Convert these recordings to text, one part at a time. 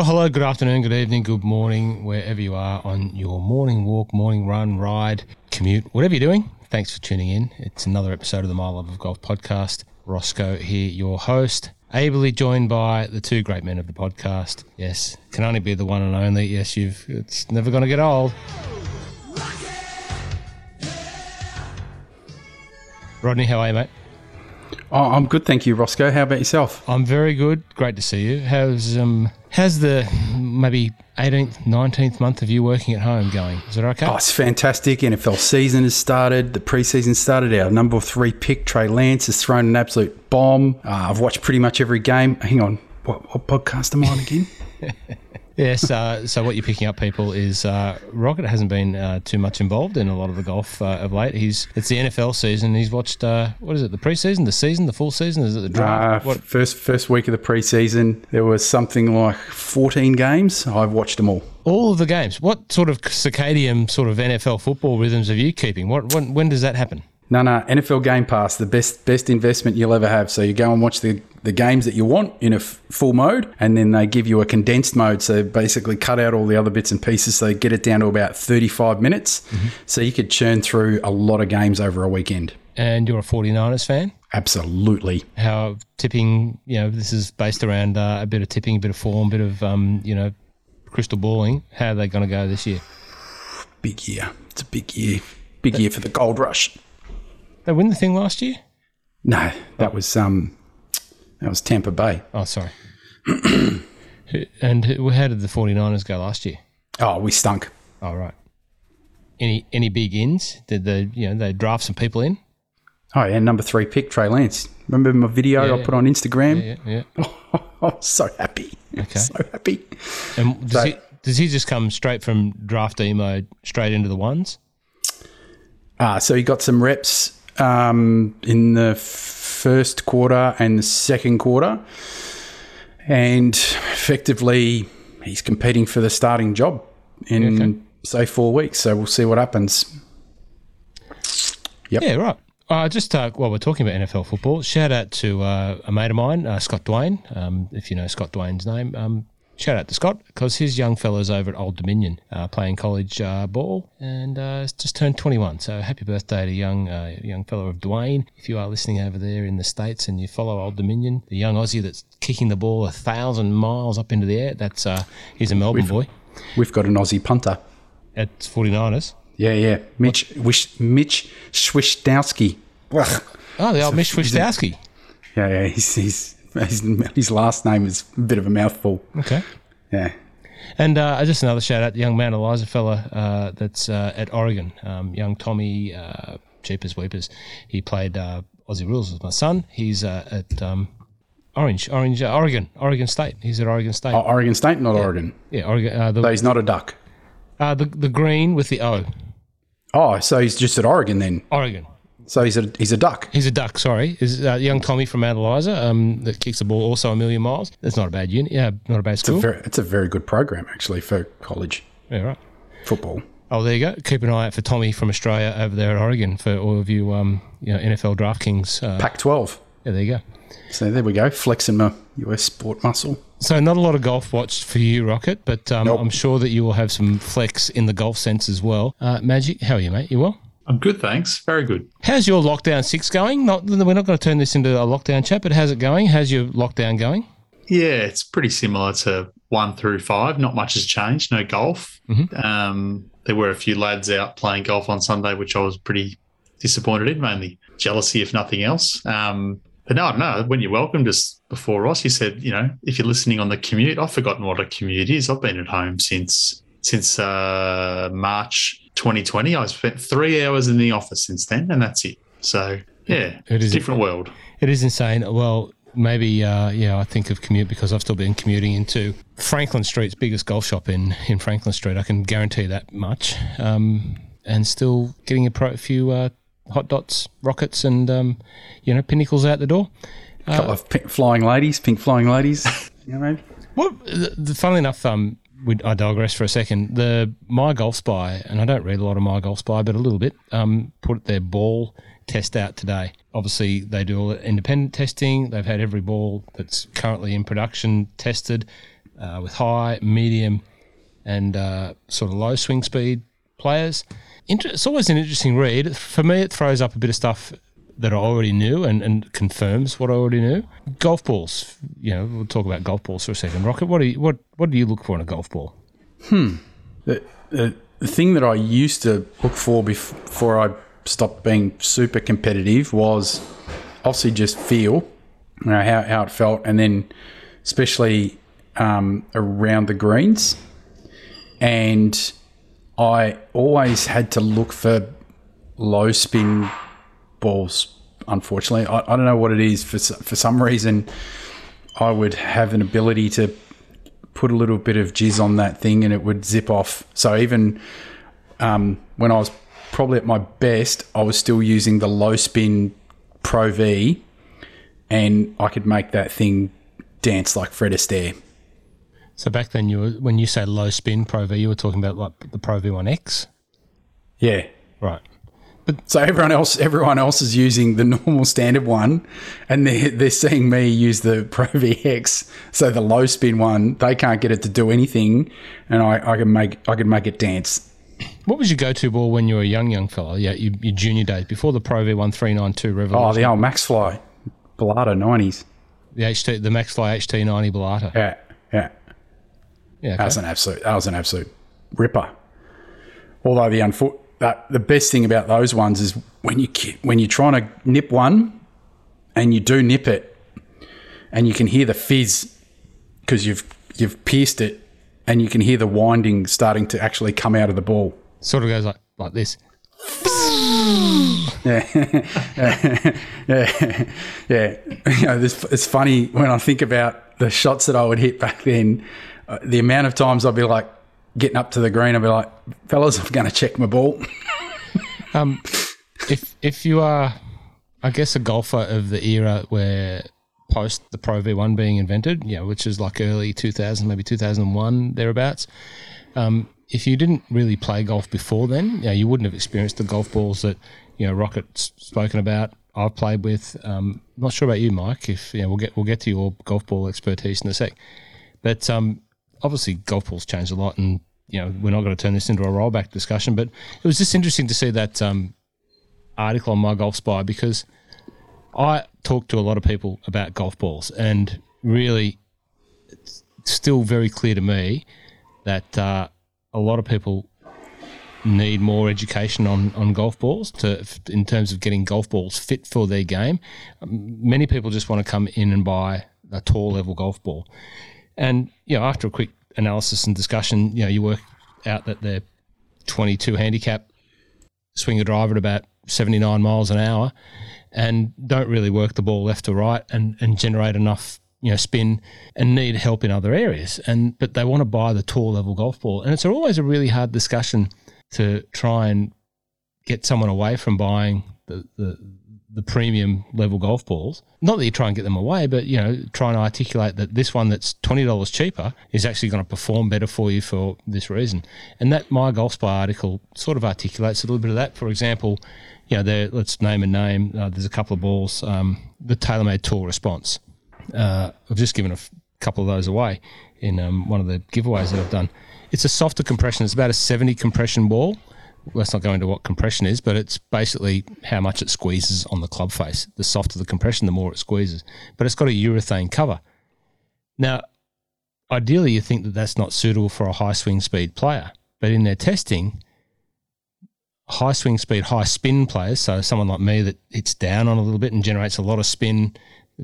Well, hello, good afternoon, good evening, good morning, wherever you are on your morning walk, morning run, ride, commute, whatever you're doing. Thanks for tuning in. It's another episode of the My Love of Golf podcast. Rossco here, your host, ably joined by the two great men of the podcast. Yes, can only be the one and only. Yes, you've. It's never going to get old. Rodney, how are you, mate? Oh, I'm good, thank you, Rossco. How about yourself? I'm very good. Great to see you. How's um how's the maybe 18th, 19th month of you working at home going? Is it okay? Oh, it's fantastic. NFL season has started. The preseason started. Our number three pick, Trey Lance, has thrown an absolute bomb. Uh, I've watched pretty much every game. Hang on, what, what podcast am I on again? Yes. Uh, so what you're picking up, people, is uh, Rocket hasn't been uh, too much involved in a lot of the golf uh, of late. He's it's the NFL season. He's watched uh, what is it? The preseason, the season, the full season? Is it the draft? Uh, what? First first week of the preseason, there was something like 14 games. I've watched them all. All of the games. What sort of circadian sort of NFL football rhythms are you keeping? What when, when does that happen? No, no, NFL Game Pass, the best best investment you'll ever have. So you go and watch the, the games that you want in a f- full mode, and then they give you a condensed mode. So basically, cut out all the other bits and pieces. So get it down to about 35 minutes. So you could churn through a lot of games over a weekend. And you're a 49ers fan. Absolutely. How tipping? You know, this is based around uh, a bit of tipping, a bit of form, a bit of um, you know, crystal balling. How are they going to go this year? Big year. It's a big year. Big year for the gold rush. They win the thing last year. No, that was um, that was Tampa Bay. Oh, sorry. and how did the 49ers go last year? Oh, we stunk. Oh, right. Any any big ins? Did they you know they draft some people in? Oh yeah, number three pick Trey Lance. Remember my video Yeah, I yeah. put on Instagram? Yeah, yeah. I was so happy. Okay. So happy. And does So- he does he just come straight from draftee mode straight into the ones? Uh, so he got some reps um, in the first quarter and the second quarter. And effectively, he's competing for the starting job in, Okay. say, four weeks. So we'll see what happens. Yep. Yeah, right. Uh, just uh, while we're talking about NFL football, shout out to uh, a mate of mine, uh, Scott Dwayne. Um, if you know Scott Dwayne's name, um, shout out to Scott because his young fella's over at Old Dominion uh, playing college uh, ball and uh, just turned 21. So happy birthday to young uh, young fellow of Dwayne. If you are listening over there in the states and you follow Old Dominion, the young Aussie that's kicking the ball a thousand miles up into the air, that's uh, he's a Melbourne boy. We've got an Aussie punter. At 49ers. Yeah, yeah. Mitch, Wish, Mitch Swishdowski. Oh, the old Mish Wishtowski. Yeah, yeah. He's, he's, his, his last name is a bit of a mouthful. Okay. Yeah. And uh, just another shout out, the young man Eliza fella uh, that's uh, at Oregon, um, young Tommy uh, Jeepers Weepers. He played uh, Aussie Rules with my son. He's uh, at um, Orange, Orange, uh, Oregon, Oregon State. He's at Oregon State. Oh, Oregon State, not Oregon. Yeah, Oregon. Uh, the, So he's not a duck. uh, the the green with the O. Oh, so he's just at Oregon then. Oregon. So he's a he's a duck. He's a duck. Sorry, is uh, young Tommy from Mount Eliza um, that kicks the ball also a million miles. That's not a bad unit. Yeah, not a bad school. Very, it's a very good program actually for college yeah, right. football. Oh, there you go. Keep an eye out for Tommy from Australia over there at Oregon for all of you, um, you know, NFL DraftKings. Uh, Pac-12. yeah, there you go. So there we go, flexing my US sport muscle. So not a lot of golf watched for you, Rocket, but um, Nope. I'm sure that you will have some flex in the golf sense as well. Uh, Magic, how are you, mate? You well? I'm good, thanks. Very good. How's your lockdown six going? Not we're not going to turn this into a lockdown chat, but how's it going? How's your lockdown going? Yeah, it's pretty similar to one through five. Not much has changed. No golf. Um, there were a few lads out playing golf on Sunday, which I was pretty disappointed in, mainly jealousy, if nothing else. Um, but no, no. When you welcomed us before, Ross, you said, you know, if you're listening on the commute, I've forgotten what a commute is. I've been at home since since uh, March 2020. I've spent three hours in the office since then, and that's it. So yeah, It is- a different world. It is insane. Well, maybe uh, yeah, I think of commute because I've still been commuting into Franklin Street's biggest golf shop in in Franklin Street. I can guarantee that much. Um, and still getting a pro- few uh, hot dots, rockets, and um, you know pinnacles out the door. A couple of pink flying ladies, pink flying ladies. you know, maybe. What? The, the, funnily enough, um, we, I digress for a second. The My Golf Spy, and I don't read a lot of My Golf Spy, but a little bit. Um, put their ball test out today. Obviously, they do all the independent testing. They've had every ball that's currently in production tested. uh, with high, medium, and uh, sort of low swing speed players. Inter- it's always an interesting read. For me, it throws up a bit of stuff that I already knew and, and confirms what I already knew. Golf balls, you know, we'll talk about golf balls for a second. Rocket, what do you what what do you look for in a golf ball? The, the, the thing that I used to look for before I stopped being super competitive was obviously just feel, you know, how, how it felt, and then especially um, around the greens. And I always had to look for low spin balls. Unfortunately, I, I don't know what it is. For for some reason, I would have an ability to put a little bit of jizz on that thing and it would zip off. So even um, when I was probably at my best, I was still using the low spin Pro V, and I could make that thing dance like Fred Astaire. So back then, you were when you say low spin Pro V, you were talking about like the Pro V1X, Yeah. right? So everyone else, everyone else is using the normal standard one, and they're they're seeing me use the Pro VX. So the low spin one, they can't get it to do anything, and I, I can make I can make it dance. What was your go-to ball when you were a young young fella? Yeah, your, your junior days before the Pro V1392 Revolution. Oh, the old Max Fly, Balata nineties. the HT, the Maxfly HT90 Balata. Yeah, yeah. Yeah, That was an absolute. That was an absolute ripper. Although the unfor- that the best thing about those ones is when you when you're trying to nip one, and you do nip it, and you can hear the fizz because you've you've pierced it, and you can hear the winding starting to actually come out of the ball. sort of goes like like this. yeah, yeah. You know, this, it's funny when I think about the shots that I would hit back then. Uh, the amount of times I'd be like getting up to the green, I'd be like, "Fellas, I'm going to check my ball." Um, if if you are, I guess, a golfer of the era where post the Pro V1 being invented, yeah, which is like early 2000, maybe 2001 thereabouts. Um, if you didn't really play golf before then, yeah, you wouldn't have experienced the golf balls that you know Rocket's spoken about. I've played with. Um, not sure about you, Mike. If you know, we'll get we'll get to your golf ball expertise in a sec. But um, obviously, golf balls changed a lot, and you know we're not going to turn this into a rollback discussion. But it was just interesting to see that um, article on my golf spy because I talk to a lot of people about golf balls, and really, it's still very clear to me that uh, a lot of people need more education on, on golf balls to in terms of getting golf balls fit for their game. Many people just want to come in and buy a tour level golf ball, and you know after a quick analysis and discussion, you know you work out that they're 22 handicap, swing a driver at about 79 miles an hour, and don't really work the ball left to right and, and generate enough you know spin and need help in other areas. And but they want to buy the tour level golf ball. And it's always a really hard discussion to try and get someone away from buying the, the the premium level golf balls. Not that you try and get them away, but you know, try and articulate that this one that's twenty dollars cheaper is actually going to perform better for you for this reason. And that my golf spy article sort of articulates a little bit of that. For example, you know, there let's name a name. Uh, there's a couple of balls, um, the TaylorMade Tour Response. Uh, I've just given a f- couple of those away in um, one of the giveaways that I've done. It's a softer compression. It's about a 70 compression ball. Let's not go into what compression is, but it's basically how much it squeezes on the club face. The softer the compression, the more it squeezes. But it's got a urethane cover. Now, ideally, you think that that's not suitable for a high swing speed player. But in their testing, high swing speed, high spin players, so someone like me that hits down on a little bit and generates a lot of spin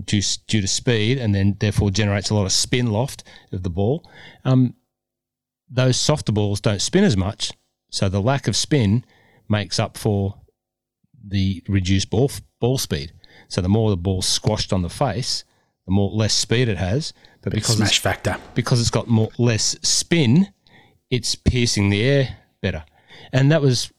due, due to speed and then therefore generates a lot of spin loft of the ball, um, those softer balls don't spin as much. So the lack of spin makes up for the reduced ball, ball speed. So the more the ball's squashed on the face, the more less speed it has. But because it's Smash factor. because it's got more less spin, it's piercing the air better. And that was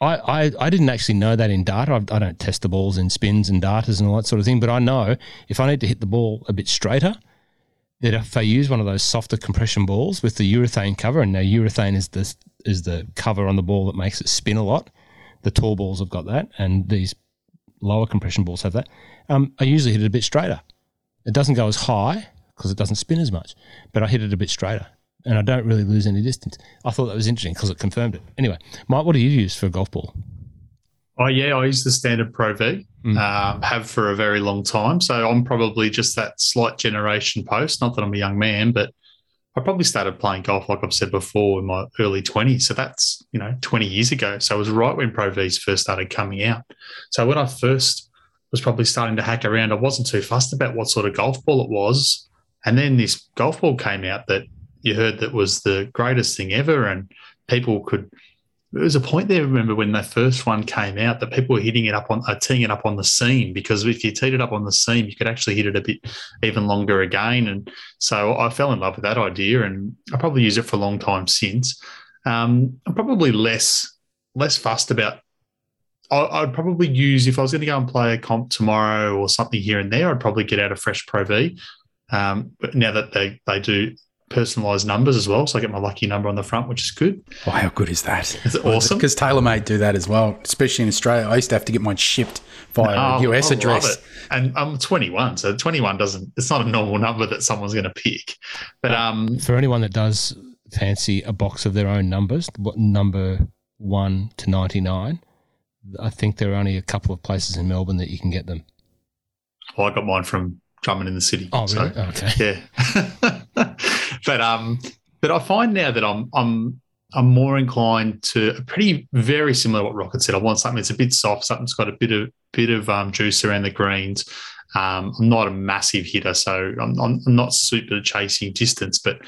I, I, I didn't actually know that in data. I, I don't test the balls in spins and datas and all that sort of thing, but I know if I need to hit the ball a bit straighter, that if I use one of those softer compression balls with the urethane cover, and now urethane is the is the cover on the ball that makes it spin a lot. The tour balls have got that, and these lower compression balls have that. Um, I usually hit it a bit straighter. It doesn't go as high because it doesn't spin as much, but I hit it a bit straighter and I don't really lose any distance. I thought that was interesting because it confirmed it. Anyway, Mike, what do you use for a golf ball? Oh yeah, I use the standard Pro V. Mm. Um, have for a very long time. So I'm probably just that slight generation post. Not that I'm a young man, but I probably started playing golf, like I've said before, in my early 20s. So that's, you know, 20 years ago. So it was right when Pro Vs first started coming out. So when I first was probably starting to hack around, I wasn't too fussed about what sort of golf ball it was. And then this golf ball came out that you heard that was the greatest thing ever. And people could there was a point there, remember, when the first one came out that people were hitting it up on, uh, teeing it up on the seam because if you teed it up on the seam, you could actually hit it a bit even longer again. And so I fell in love with that idea and I probably use it for a long time since. Um, I'm probably less less fussed about. I, would probably use if I was going to go and play a comp tomorrow or something here and there. I'd probably get out a fresh Pro V. Um, but now that they they do personalized numbers as well. So I get my lucky number on the front, which is good. Oh, how good is that? Is it awesome? Because TaylorMade do that as well, especially in Australia. I used to have to get mine shipped via oh, a US I address. And I'm 21, so 21 doesn't. It's not a normal number that someone's going to pick. But um, for anyone that does fancy a box of their own numbers, what number one to 99? I think there are only a couple of places in Melbourne that you can get them. Well, I got mine from Drummond in the City. Oh, really? So, okay. Yeah. but um, but I find now that I'm I'm I'm more inclined to pretty very similar to what Rocket said. I want something that's a bit soft, something that's got a bit of bit of um, juice around the greens. Um, I'm not a massive hitter, so I'm, I'm, not super chasing distance, but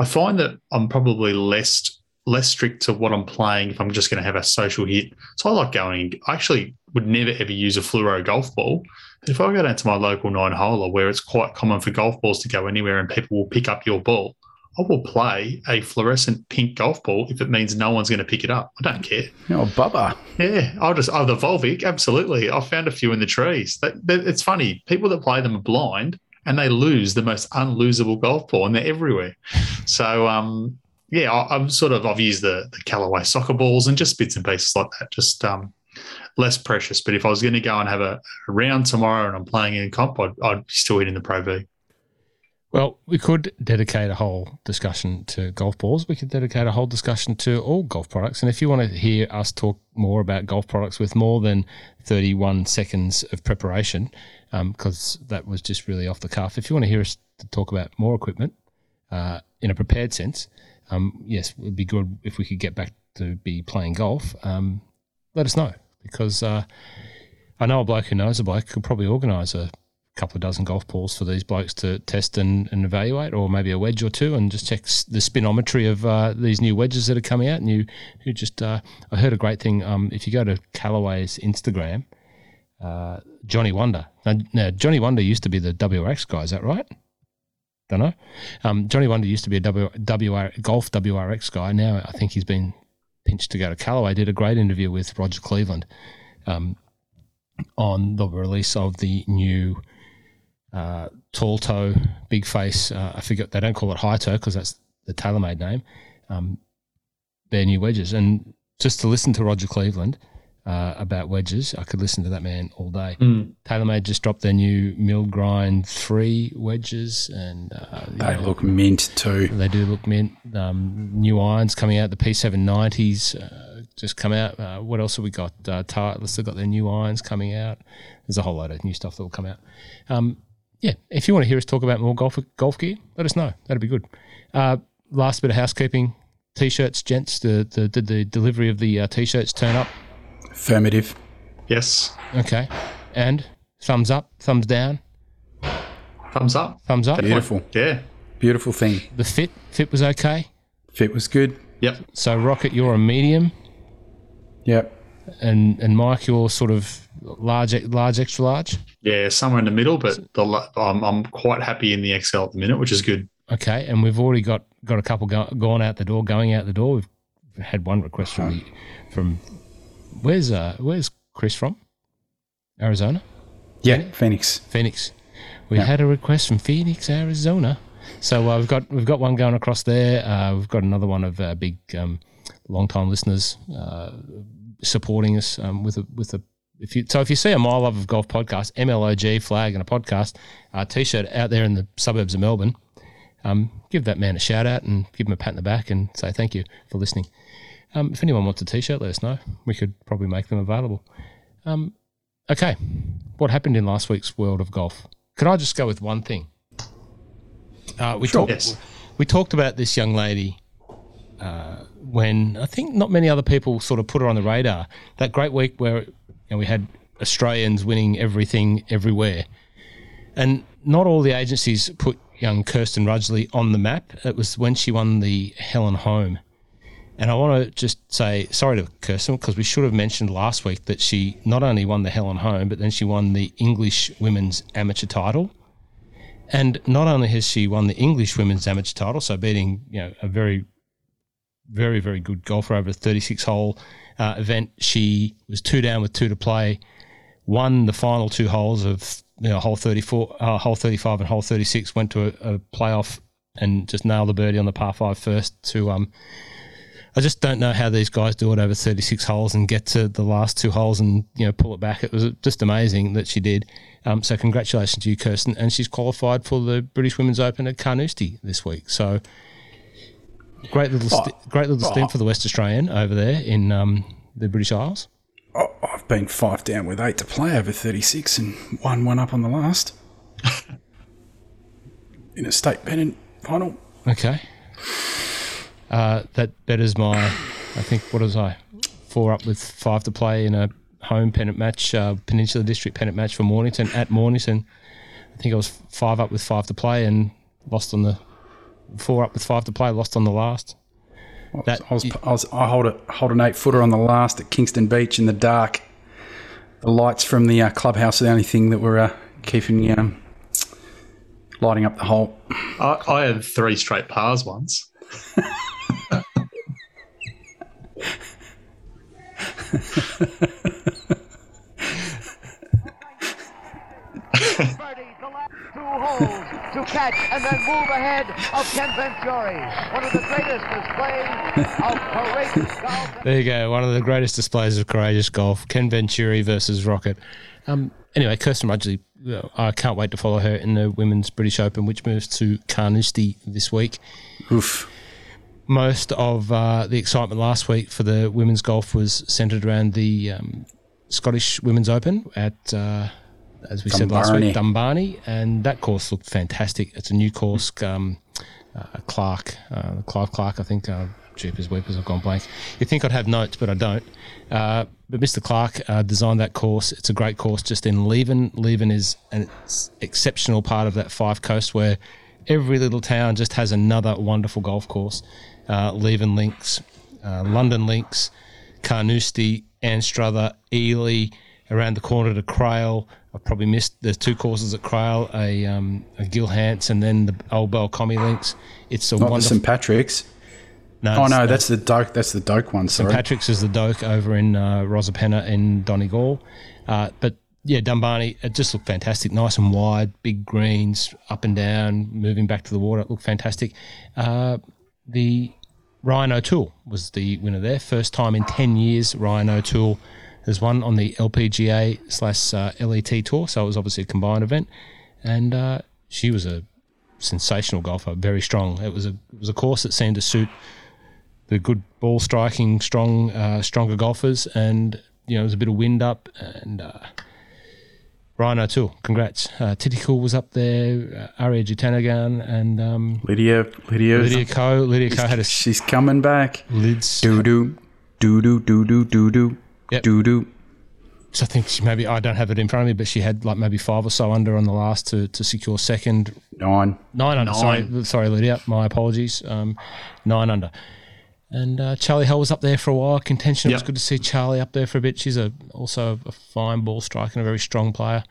I find that I'm probably less less strict to what I'm playing if I'm just going to have a social hit. So I like going. I actually would never ever use a fluoro golf ball. But if I go down to my local nine holer, where it's quite common for golf balls to go anywhere and people will pick up your ball, I will play a fluorescent pink golf ball if it means no one's going to pick it up. I don't care. Oh, Bubba. Yeah, I'll just, oh, the Volvik, absolutely. I found a few in the trees. That, that, it's funny. People that play them are blind and they lose the most unlosable golf ball and they're everywhere. So, um, yeah, I, am sort of, I've used the, the Callaway soccer balls and just bits and pieces like that, just um, less precious. But if I was going to go and have a, a round tomorrow and I'm playing in comp, I'd, I'd still hit in the Pro V. Well, we could dedicate a whole discussion to golf balls. We could dedicate a whole discussion to all golf products. And if you want to hear us talk more about golf products with more than 31 seconds of preparation, because um, that was just really off the cuff, if you want to hear us talk about more equipment uh, in a prepared sense, um, yes, it would be good if we could get back to be playing golf. Um, let us know because uh, I know a bloke who knows a bloke could probably organise a couple of dozen golf balls for these blokes to test and, and evaluate, or maybe a wedge or two, and just check the spinometry of uh, these new wedges that are coming out. And you, who just, uh, I heard a great thing. Um, if you go to Callaway's Instagram, uh, Johnny Wunder. Now, now, Johnny Wunder used to be the WRX guy. Is that right? Don't know. Um, Johnny Wunder used to be a golf WRX guy. Now I think he's been pinched to go to Callaway. Did a great interview with Roger Cleveland um, on the release of the new uh, tall toe, big face. Uh, I forget they don't call it high toe because that's the TaylorMade name. Um, their new wedges, and just to listen to Roger Cleveland uh, about wedges, I could listen to that man all day. Mm. TaylorMade just dropped their new mill grind three wedges, and uh, they know, look mint too. They do look mint. Um, new irons coming out. The P790s uh, just come out. Uh, what else have we got? Uh, Titleist have got their new irons coming out. There's a whole load of new stuff that will come out. Um, yeah, if you want to hear us talk about more golf golf gear, let us know. That'd be good. Uh, last bit of housekeeping: t-shirts, gents. The the did the delivery of the uh, t-shirts turn up? Affirmative. Yes. Okay. And thumbs up, thumbs down. Thumbs up. Thumbs up. Beautiful. Yeah. Beautiful thing. The fit fit was okay. Fit was good. Yep. So Rocket, you're a medium. Yep. And and Mike, you're sort of large, large, extra large. Yeah, somewhere in the middle, but the, I'm, I'm quite happy in the XL at the minute, which is good. Okay, and we've already got got a couple go, gone out the door, going out the door. We've had one request from uh-huh. the, from where's uh where's Chris from? Arizona. Yeah, Phoenix. Phoenix. We yeah. had a request from Phoenix, Arizona. So uh, we've got we've got one going across there. Uh, we've got another one of our big um, long time listeners uh, supporting us um, with a with a if you so if you see a My Love of Golf podcast, MLOG flag and a podcast uh, t-shirt out there in the suburbs of Melbourne, um, give that man a shout out and give him a pat in the back and say thank you for listening. Um, if anyone wants a t-shirt, let us know. We could probably make them available. Um, okay, what happened in last week's World of Golf? Could I just go with one thing? Uh, we Sure. talked. Yes. We talked about this young lady uh, when I think not many other people sort of put her on the radar. That great week where you know, we had Australians winning everything everywhere, and not all the agencies put young Kirsten Rudgeley on the map. It was when she won the Helen Holm. And I want to just say sorry to Kirsten because we should have mentioned last week that she not only won the Helen Holm, but then she won the English Women's Amateur title. And not only has she won the English Women's Amateur title, so beating you know a very, very very good golfer over a 36 hole uh, event, she was two down with two to play, won the final two holes of you know hole 34, uh, hole 35 and hole 36, went to a, a playoff and just nailed the birdie on the par five first to um I just don't know how these guys do it over 36 holes and get to the last two holes and you know pull it back. It was just amazing that she did. Um, so congratulations to you, Kirsten, and she's qualified for the British Women's Open at Carnoustie this week. So great little sti- great little stint for the West Australian over there in um, the British Isles. Oh, I've been five down with eight to play over 36 and one one up on the last. In a state pennant final. Okay, uh, that betters my. I think what was I four up with five to play in a home pennant match, uh, Peninsula District pennant match for Mornington at Mornington. I think I was five up with five to play and lost on the four up with five to play, lost on the last. That I was, I was I hold a hold an eight footer on the last at Kingston Beach in the dark. The lights from the uh, clubhouse are the only thing that were uh, keeping um, lighting up the hole. I, I had three straight pars once. Birdie the last two holes to catch and then move ahead of Ken Venturi. One of the greatest displays of courageous golf. There you go. One of the greatest displays of courageous golf. Ken Venturi versus Rocket. Um, anyway, Kirsten Rudgeley, uh, I can't wait to follow her in the Women's British Open, which moves to Carnoustie this week. Oof. Most of uh, the excitement last week for the women's golf was centred around the um, Scottish Women's Open at, uh, as we said last week, Dumbarnie, and that course looked fantastic. It's a new course. Um, uh, Clark, uh, Clive Clark, I think. Uh, Jeepers Weepers, I've gone blank. You think I'd have notes, but I don't. Uh, but Mr. Clark uh, designed that course. It's a great course just in Leven. Leven is an exceptional part of that Fife Coast where every little town just has another wonderful golf course. Uh, Leven links, uh, Lundin links, Carnoustie, Anstruther, Elie, around the corner to Crail. I've probably missed the two courses at Crail, a, um, a Gilhance, and then the Old Balcomie links. It's a Not the wonderful. St Patrick's. no, Oh no, that's the Doak. That's the Doak one. St Patrick's is the Doak over in uh, Rosapenna in Donegal. Uh, but yeah, Dumbarnie, it just looked fantastic. Nice and wide, big greens, up and down, moving back to the water. It looked fantastic. Uh, the Ryann O'Toole was the winner there. First time in 10 years, Ryann O'Toole has won on the LPGA slash uh, LET tour. So it was obviously a combined event. And uh, she was a sensational golfer, very strong. It was a it was a course that seemed to suit the good ball striking, strong, uh, stronger golfers, and you know, there was a bit of wind up, and uh, Ryann O'Toole, congrats. Uh, Thitikul was up there, uh, Ariya Jutanugarn, and um, Lydia. Lydia. Lydia Ko. Lydia Ko had a She's coming back. lids. Doo doo. Doo doo doo doo doo doo. Yep. Doo doo. So I think she maybe I don't have it in front of me, but she had like maybe five or so under on the last to, to secure second. Nine. Nine under. Nine. Sorry, sorry, Lydia. My apologies. Um, nine under. And uh, Charlie Hull was up there for a while. Contention. It was good to see Charlie up there for a bit. She's a also a fine ball striker and a very strong player.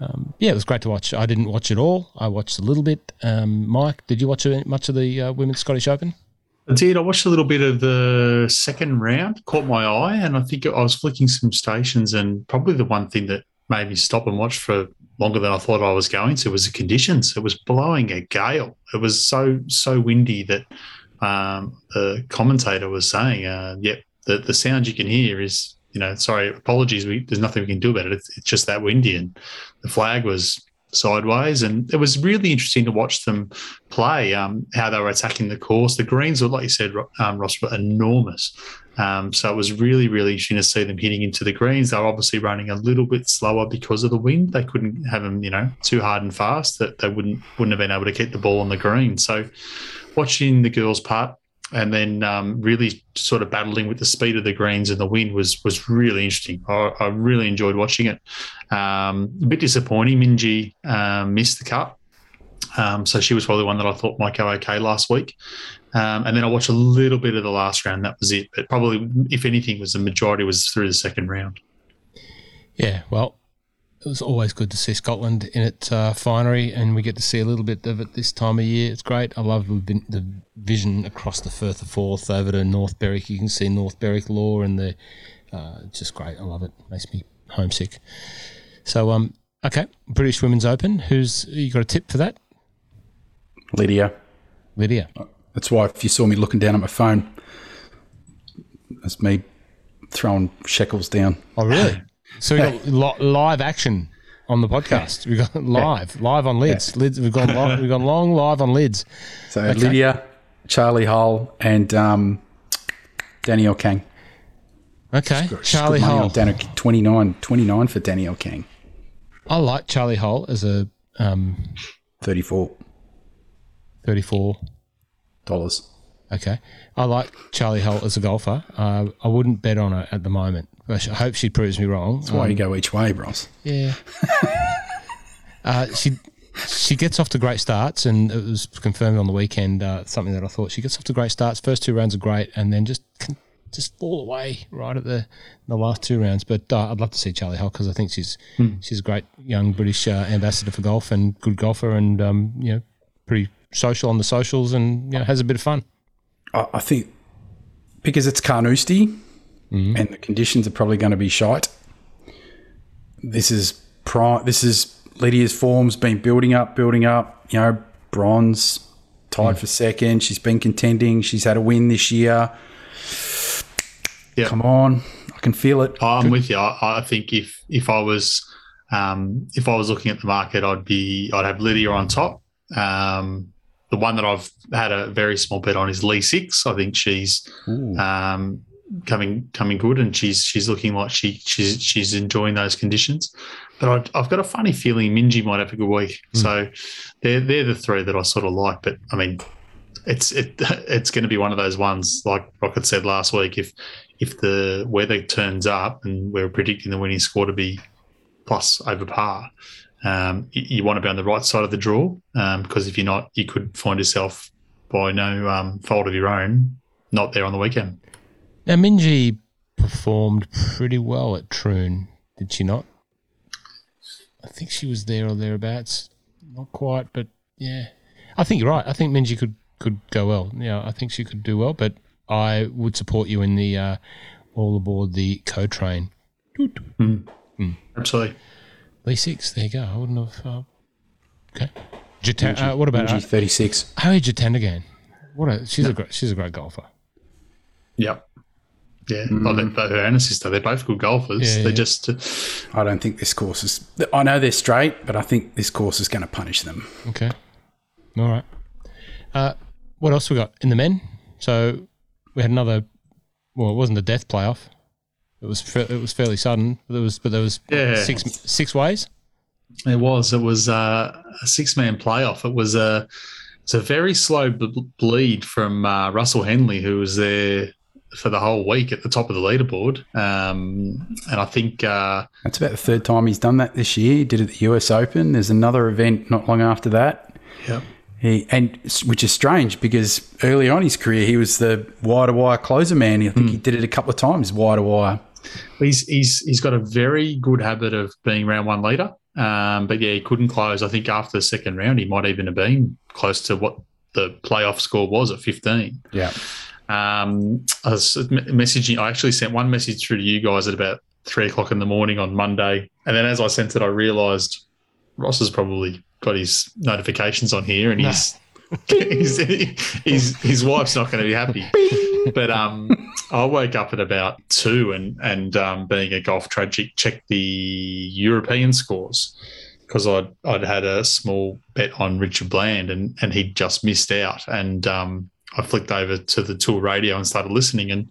Um, yeah, it was great to watch. I didn't watch it all. I watched a little bit. Um, Mike, did you watch much of the uh, Women's Scottish Open? I did. I watched a little bit of the second round, caught my eye, and I think I was flicking some stations. And probably the one thing that made me stop and watch for longer than I thought I was going to was the conditions. It was blowing a gale. It was so so windy that um, the commentator was saying, uh, "Yep, the the sound you can hear is you know, sorry, apologies. We, there's nothing we can do about it. It's, it's just that windy, and the flag was sideways, and it was really interesting to watch them play. Um, how they were attacking the course. The greens were, like you said, um, Ross, were enormous. Um, so it was really, really interesting to see them hitting into the greens. They were obviously running a little bit slower because of the wind. They couldn't have them, you know, too hard and fast that they wouldn't wouldn't have been able to keep the ball on the green. So watching the girls' part and then um, really sort of battling with the speed of the greens and the wind was was really interesting. I, I really enjoyed watching it. Um, a bit disappointing, Minjee um, missed the cut. Um, so she was probably one that I thought might go okay last week. Um, and then I watched a little bit of the last round. That was it. But probably, if anything, was the majority was through the second round. Yeah, well, it was always good to see Scotland in its uh, finery, and we get to see a little bit of it this time of year. It's great. I love the vision across the Firth of Forth over to North Berwick. You can see North Berwick Law, and the uh, it's just great. I love it. Makes me homesick. So, um, okay, British Women's Open. Who's you got a tip for that? Lydia. Lydia. That's why if you saw me looking down at my phone, that's me throwing shekels down. Oh, really? So we got li- live action on the podcast. We got live, live on lids. Lids. We've gone, long, we've gone long live on lids. So Lydia, Charlie Hull, and um, Danielle Kang. Okay, Got- Charlie Hull. Dan- 29, 29 for Danielle Kang. I like Charlie Hull as a um, 34 thirty-four. dollars. Okay, I like Charlie Hull as a golfer. Uh, I wouldn't bet on her at the moment. I hope she proves me wrong. That's why you go each way, Bros. Yeah. uh, she she gets off to great starts, and it was confirmed on the weekend. Uh, something that I thought she gets off to great starts. First two rounds are great, and then just just fall away right at the the last two rounds. But uh, I'd love to see Charlie Hull because I think she's she's a great young British uh, ambassador for golf and good golfer, and um, you know pretty social on the socials, and you know has a bit of fun. I, I think because it's Carnoustie and the conditions are probably going to be shite. This is prime. This is Lydia's form's been building up, building up. You know, bronze, tied for second. She's been contending. She's had a win this year. Yeah. Come on, I can feel it. I'm with you. I, I think if if I was um, if I was looking at the market, I'd be I'd have Lydia on top. Um, the one that I've had a very small bet on is Lee Six. I think she's um, coming coming good, and she's she's looking like she she's she's enjoying those conditions. But I, I've got a funny feeling Minjee might have a good week. So they're they're the three that I sort of like. But I mean, it's it it's going to be one of those ones like Rocket said last week. If if the weather turns up and we're predicting the winning score to be plus over par, um, you, you want to be on the right side of the draw um, because if you're not, you could find yourself by no um, fault of your own not there on the weekend. Now Minjee performed pretty well at Troon, did she not? I think she was there or thereabouts. Not quite, but yeah. I think you're right. I think Minjee could could go well. Yeah, I think she could do well, but I would support you in the uh, all aboard the co train. Absolutely. Lee six, there you go. I wouldn't have. Uh, okay. Jatan, uh, what about uh, She's 36. Harry Jutanugarn? What a she's a great she's a great golfer. Yep. Yeah, well, they, both her and her sister, they're both good golfers. Yeah, they yeah. just I don't think this course is. I know they're straight, but I think this course is going to punish them. Okay. All right. Uh, what else we got in the men? So we had another. Well, it wasn't a death playoff. It was fa- it was fairly sudden. But there was but there was Yeah. six six ways. It was. It was uh, a six-man playoff. It was a it's a very slow b- bleed from uh, Russell Henley, who was there for the whole week at the top of the leaderboard. Um, and I think uh, That's about the third time he's done that this year. He did it at the US Open. There's another event not long after that. yeah, He and which is strange because early on in his career he was the wire to wire closer man. I think he did it a couple of times wire to wire. he's he's he's got a very good habit of being round one leader. Um, but yeah, he couldn't close. I think after the second round, he might even have been close to what the playoff score was at 15. Yeah. Um, I was messaging. I actually sent one message through to you guys at about three o'clock in the morning on Monday, and then as I sent it, I realised Ross has probably got his notifications on here, and he's, he's, he's his wife's not going to be happy. but um, I woke up at about two and and um, being a golf tragic, checked the European scores because I'd I'd had a small bet on Richard Bland and and he'd just missed out and um, I flicked over to the tour radio and started listening and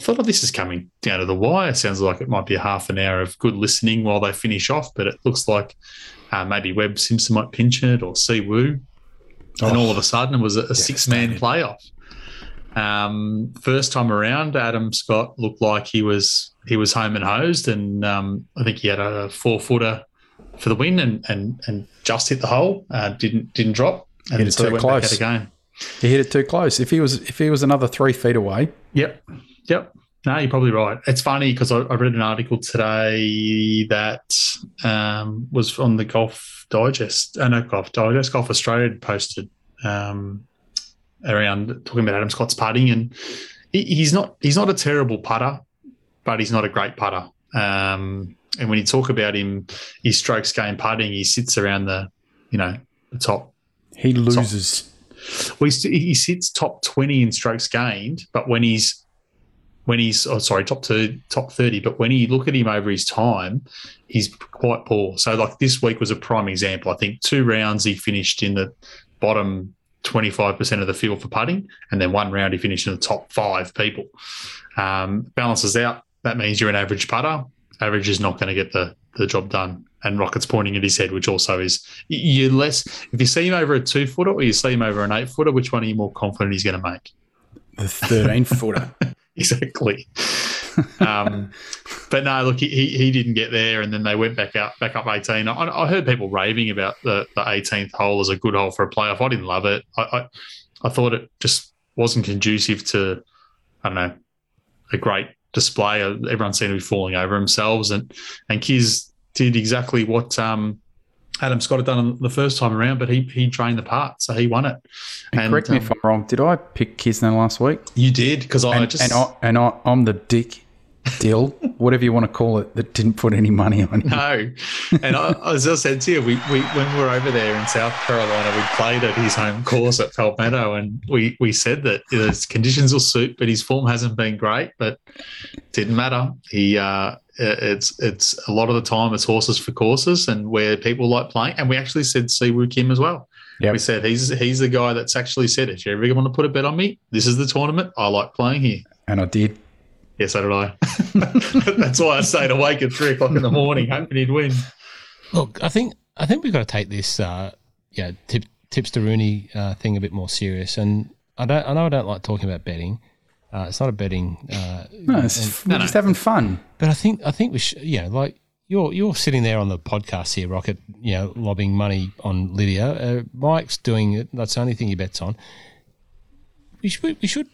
I thought, oh, this is coming down to the wire. It sounds like it might be a half an hour of good listening while they finish off, but it looks like uh, maybe Webb Simpson might pinch it or Si Woo. And all of a sudden, it was a, a six man playoff. Um, first time around, Adam Scott looked like he was he was home and hosed, and um, I think he had a four footer for the win, and and and just hit the hole. Uh, didn't didn't drop, and so too went close. back at again. He hit it too close. If he was if he was another three feet away, Yep. Yep. No, you're probably right. It's funny because I, I read an article today that um, was on the Golf Digest, uh, no, Golf Digest, Golf Australia posted um, around talking about Adam Scott's putting, and he, he's not he's not a terrible putter, but he's not a great putter. Um, and when you talk about him, his strokes game putting, he sits around the, you know, the top he loses. Well, he sits top twenty in strokes gained, but when he's when he's oh sorry top top thirty, but when you look at him over his time, he's quite poor. So like this week was a prime example. I think two rounds he finished in the bottom twenty five percent of the field for putting, and then one round he finished in the top five people. Um, balances out. That means you're an average putter. Average is not going to get the the job done. And Rocket's pointing at his head, which also is you less. If you see him over a two footer or you see him over an eight footer, which one are you more confident he's going to make? The thirteen footer. exactly. um, but no, look, he, he didn't get there, and then they went back out, back up eighteen. I, I heard people raving about the the eighteenth hole as a good hole for a playoff. I didn't love it. I, I I thought it just wasn't conducive to, I don't know, a great display. Everyone seemed to be falling over themselves, and and Kiz did exactly what um, Adam Scott had done the first time around, but he he drained the part, so he won it. And correct me if I'm wrong. Did I pick Kisner last week? You did because I And, just and I and I, I'm the dick, Dill, whatever you want to call it, that didn't put any money on him. No, and I, as I said to you, we, we when we were over there in South Carolina, we played at his home course at Palmetto, and we we said that his conditions will suit, but his form hasn't been great. But it didn't matter. He uh, it's it's a lot of the time it's horses for courses, and where people like playing. And we actually said Siwoo Kim as well. Yep. We said he's he's the guy that's actually said if you ever want to put a bet on me, this is the tournament. I like playing here. And I did. Yes, so did I. That's why I stayed awake at three o'clock in the morning, hoping he'd win. Look, I think I think we've got to take this, uh, yeah, tip, tips to Rooney uh, thing a bit more serious. And I don't, I know I don't like talking about betting. Uh, it's not a betting, uh, No, it's, we're just having fun. but I think I think we should, you know, like you're you're sitting there on the podcast here, Rocket, you know, lobbing money on Lydia. Uh, Mike's doing it. That's the only thing he bets on. We should we should,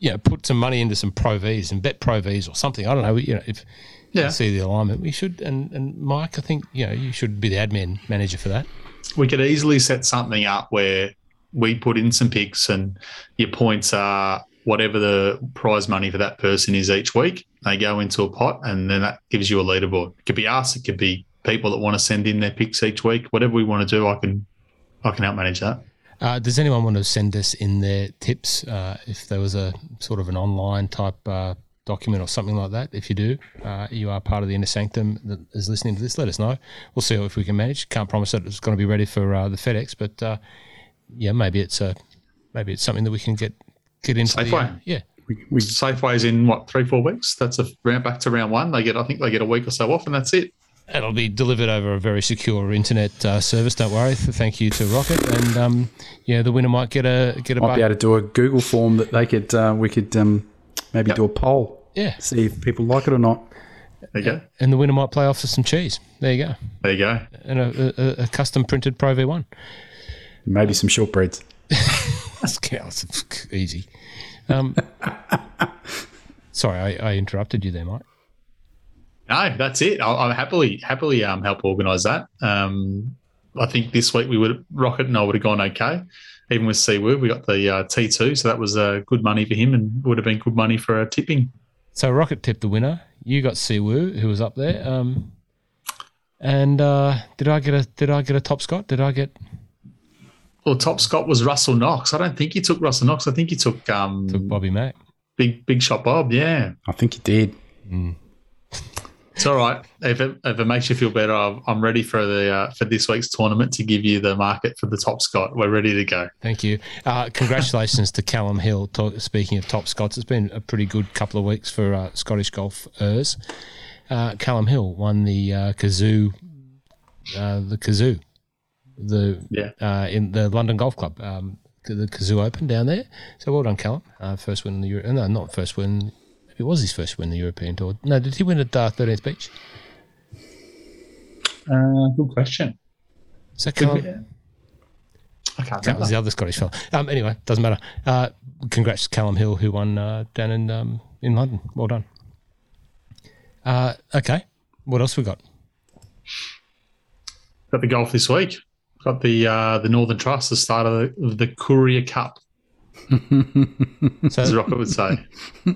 you know, put some money into some Pro Vs and bet Pro Vs or something. I don't know. You know, if Yeah. you see the alignment, we should. And and Mike, I think you know you should be the admin manager for that. we could easily set something up where we put in some picks and your points are whatever the prize money for that person is each week. They go into a pot and then that gives you a leaderboard. It could be us, it could be people that want to send in their picks each week. Whatever we want to do, I can I can help manage that. Uh, does anyone want to send us in their tips uh, if there was a sort of an online type uh, document or something like that? If you do, uh, you are part of the inner sanctum that is listening to this. Let us know. We'll see if we can manage. Can't promise that it's going to be ready for uh, the FedEx, but uh, yeah, maybe it's a maybe it's something that we can get get into. The, Safeway. uh, yeah, We, we, Safeway's in what three four weeks. That's a round back to round one. They get I think they get a week or so off and that's it. It'll be delivered over a very secure internet uh, service. Don't worry. Thank you to Rocket, and um, yeah, the winner might get a get a might buck. be able to do a Google form that they could, uh, we could um, maybe Yep. do a poll, yeah, see if people like it or not. There you go. and the winner might play off for some cheese. There you go, There you go. and a, a, a custom printed Pro V one. Maybe some shortbreads. That's that's easy. Um, sorry, I, I interrupted you there, Mike. No, that's it. I'll, I'll happily happily um, help organise that. Um, I think this week we would Rocket and I would have gone okay. Even with Si Woo, we got the uh, T two, so that was uh, good money for him, and would have been good money for uh, tipping. So Rocket tipped the winner. You got Siwoo, who was up there. Um, and uh, did I get a did I get a top Scott? Did I get well, top Scott was Russell Knox. I don't think he took Russell Knox. I think he took um Took Bobby Mack. big big shot Bob. Yeah, I think he did. It's all right. If it if it makes you feel better, I'm ready for the uh, for this week's tournament to give you the market for the top Scott. We're ready to go. Thank you. Uh, congratulations to Callum Hill. Talk, speaking of top Scots, it's been a pretty good couple of weeks for uh, Scottish golfers. Uh, Callum Hill won the uh, Cazoo, uh, the Cazoo, the Yeah. uh, in the London Golf Club, um, the Cazoo Open down there. So well done, Callum. Uh, first win in the Euro. No, not first win. It was his first win in the European Tour. No, did he win at uh, 13th Beach? Uh, good question. Is that Callum? I can't That was the other Scottish fellow. Um, anyway, doesn't matter. Uh, congrats to Callum Hill, who won uh, down in um, in London. Well done. Uh, okay, what else we got? Got the golf this week. Got the uh, the Northern Trust, the start of the, of the Courier Cup, as So, Rocket would say.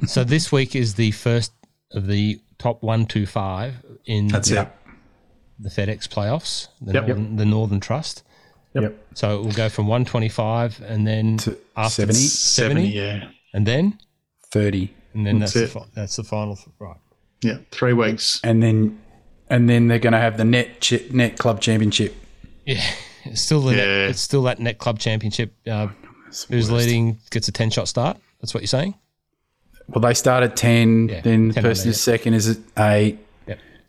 so this week is the first of the top one to five in That's the, it. the FedEx playoffs, the, Yep. Northern, the Northern Trust. Yep. So it will go from 125 and then To after 70? 70, yeah. and then 30. and then that's That's the, that's the final right. Yeah, three weeks. And then and then they're going to have the net chi- net club championship. Yeah, it's still the net, it's still that net club championship. Uh, who's worst. leading gets a 10 shot start. That's what you're saying. Well, they start at 10, Yeah, then the person on who's second is at 8,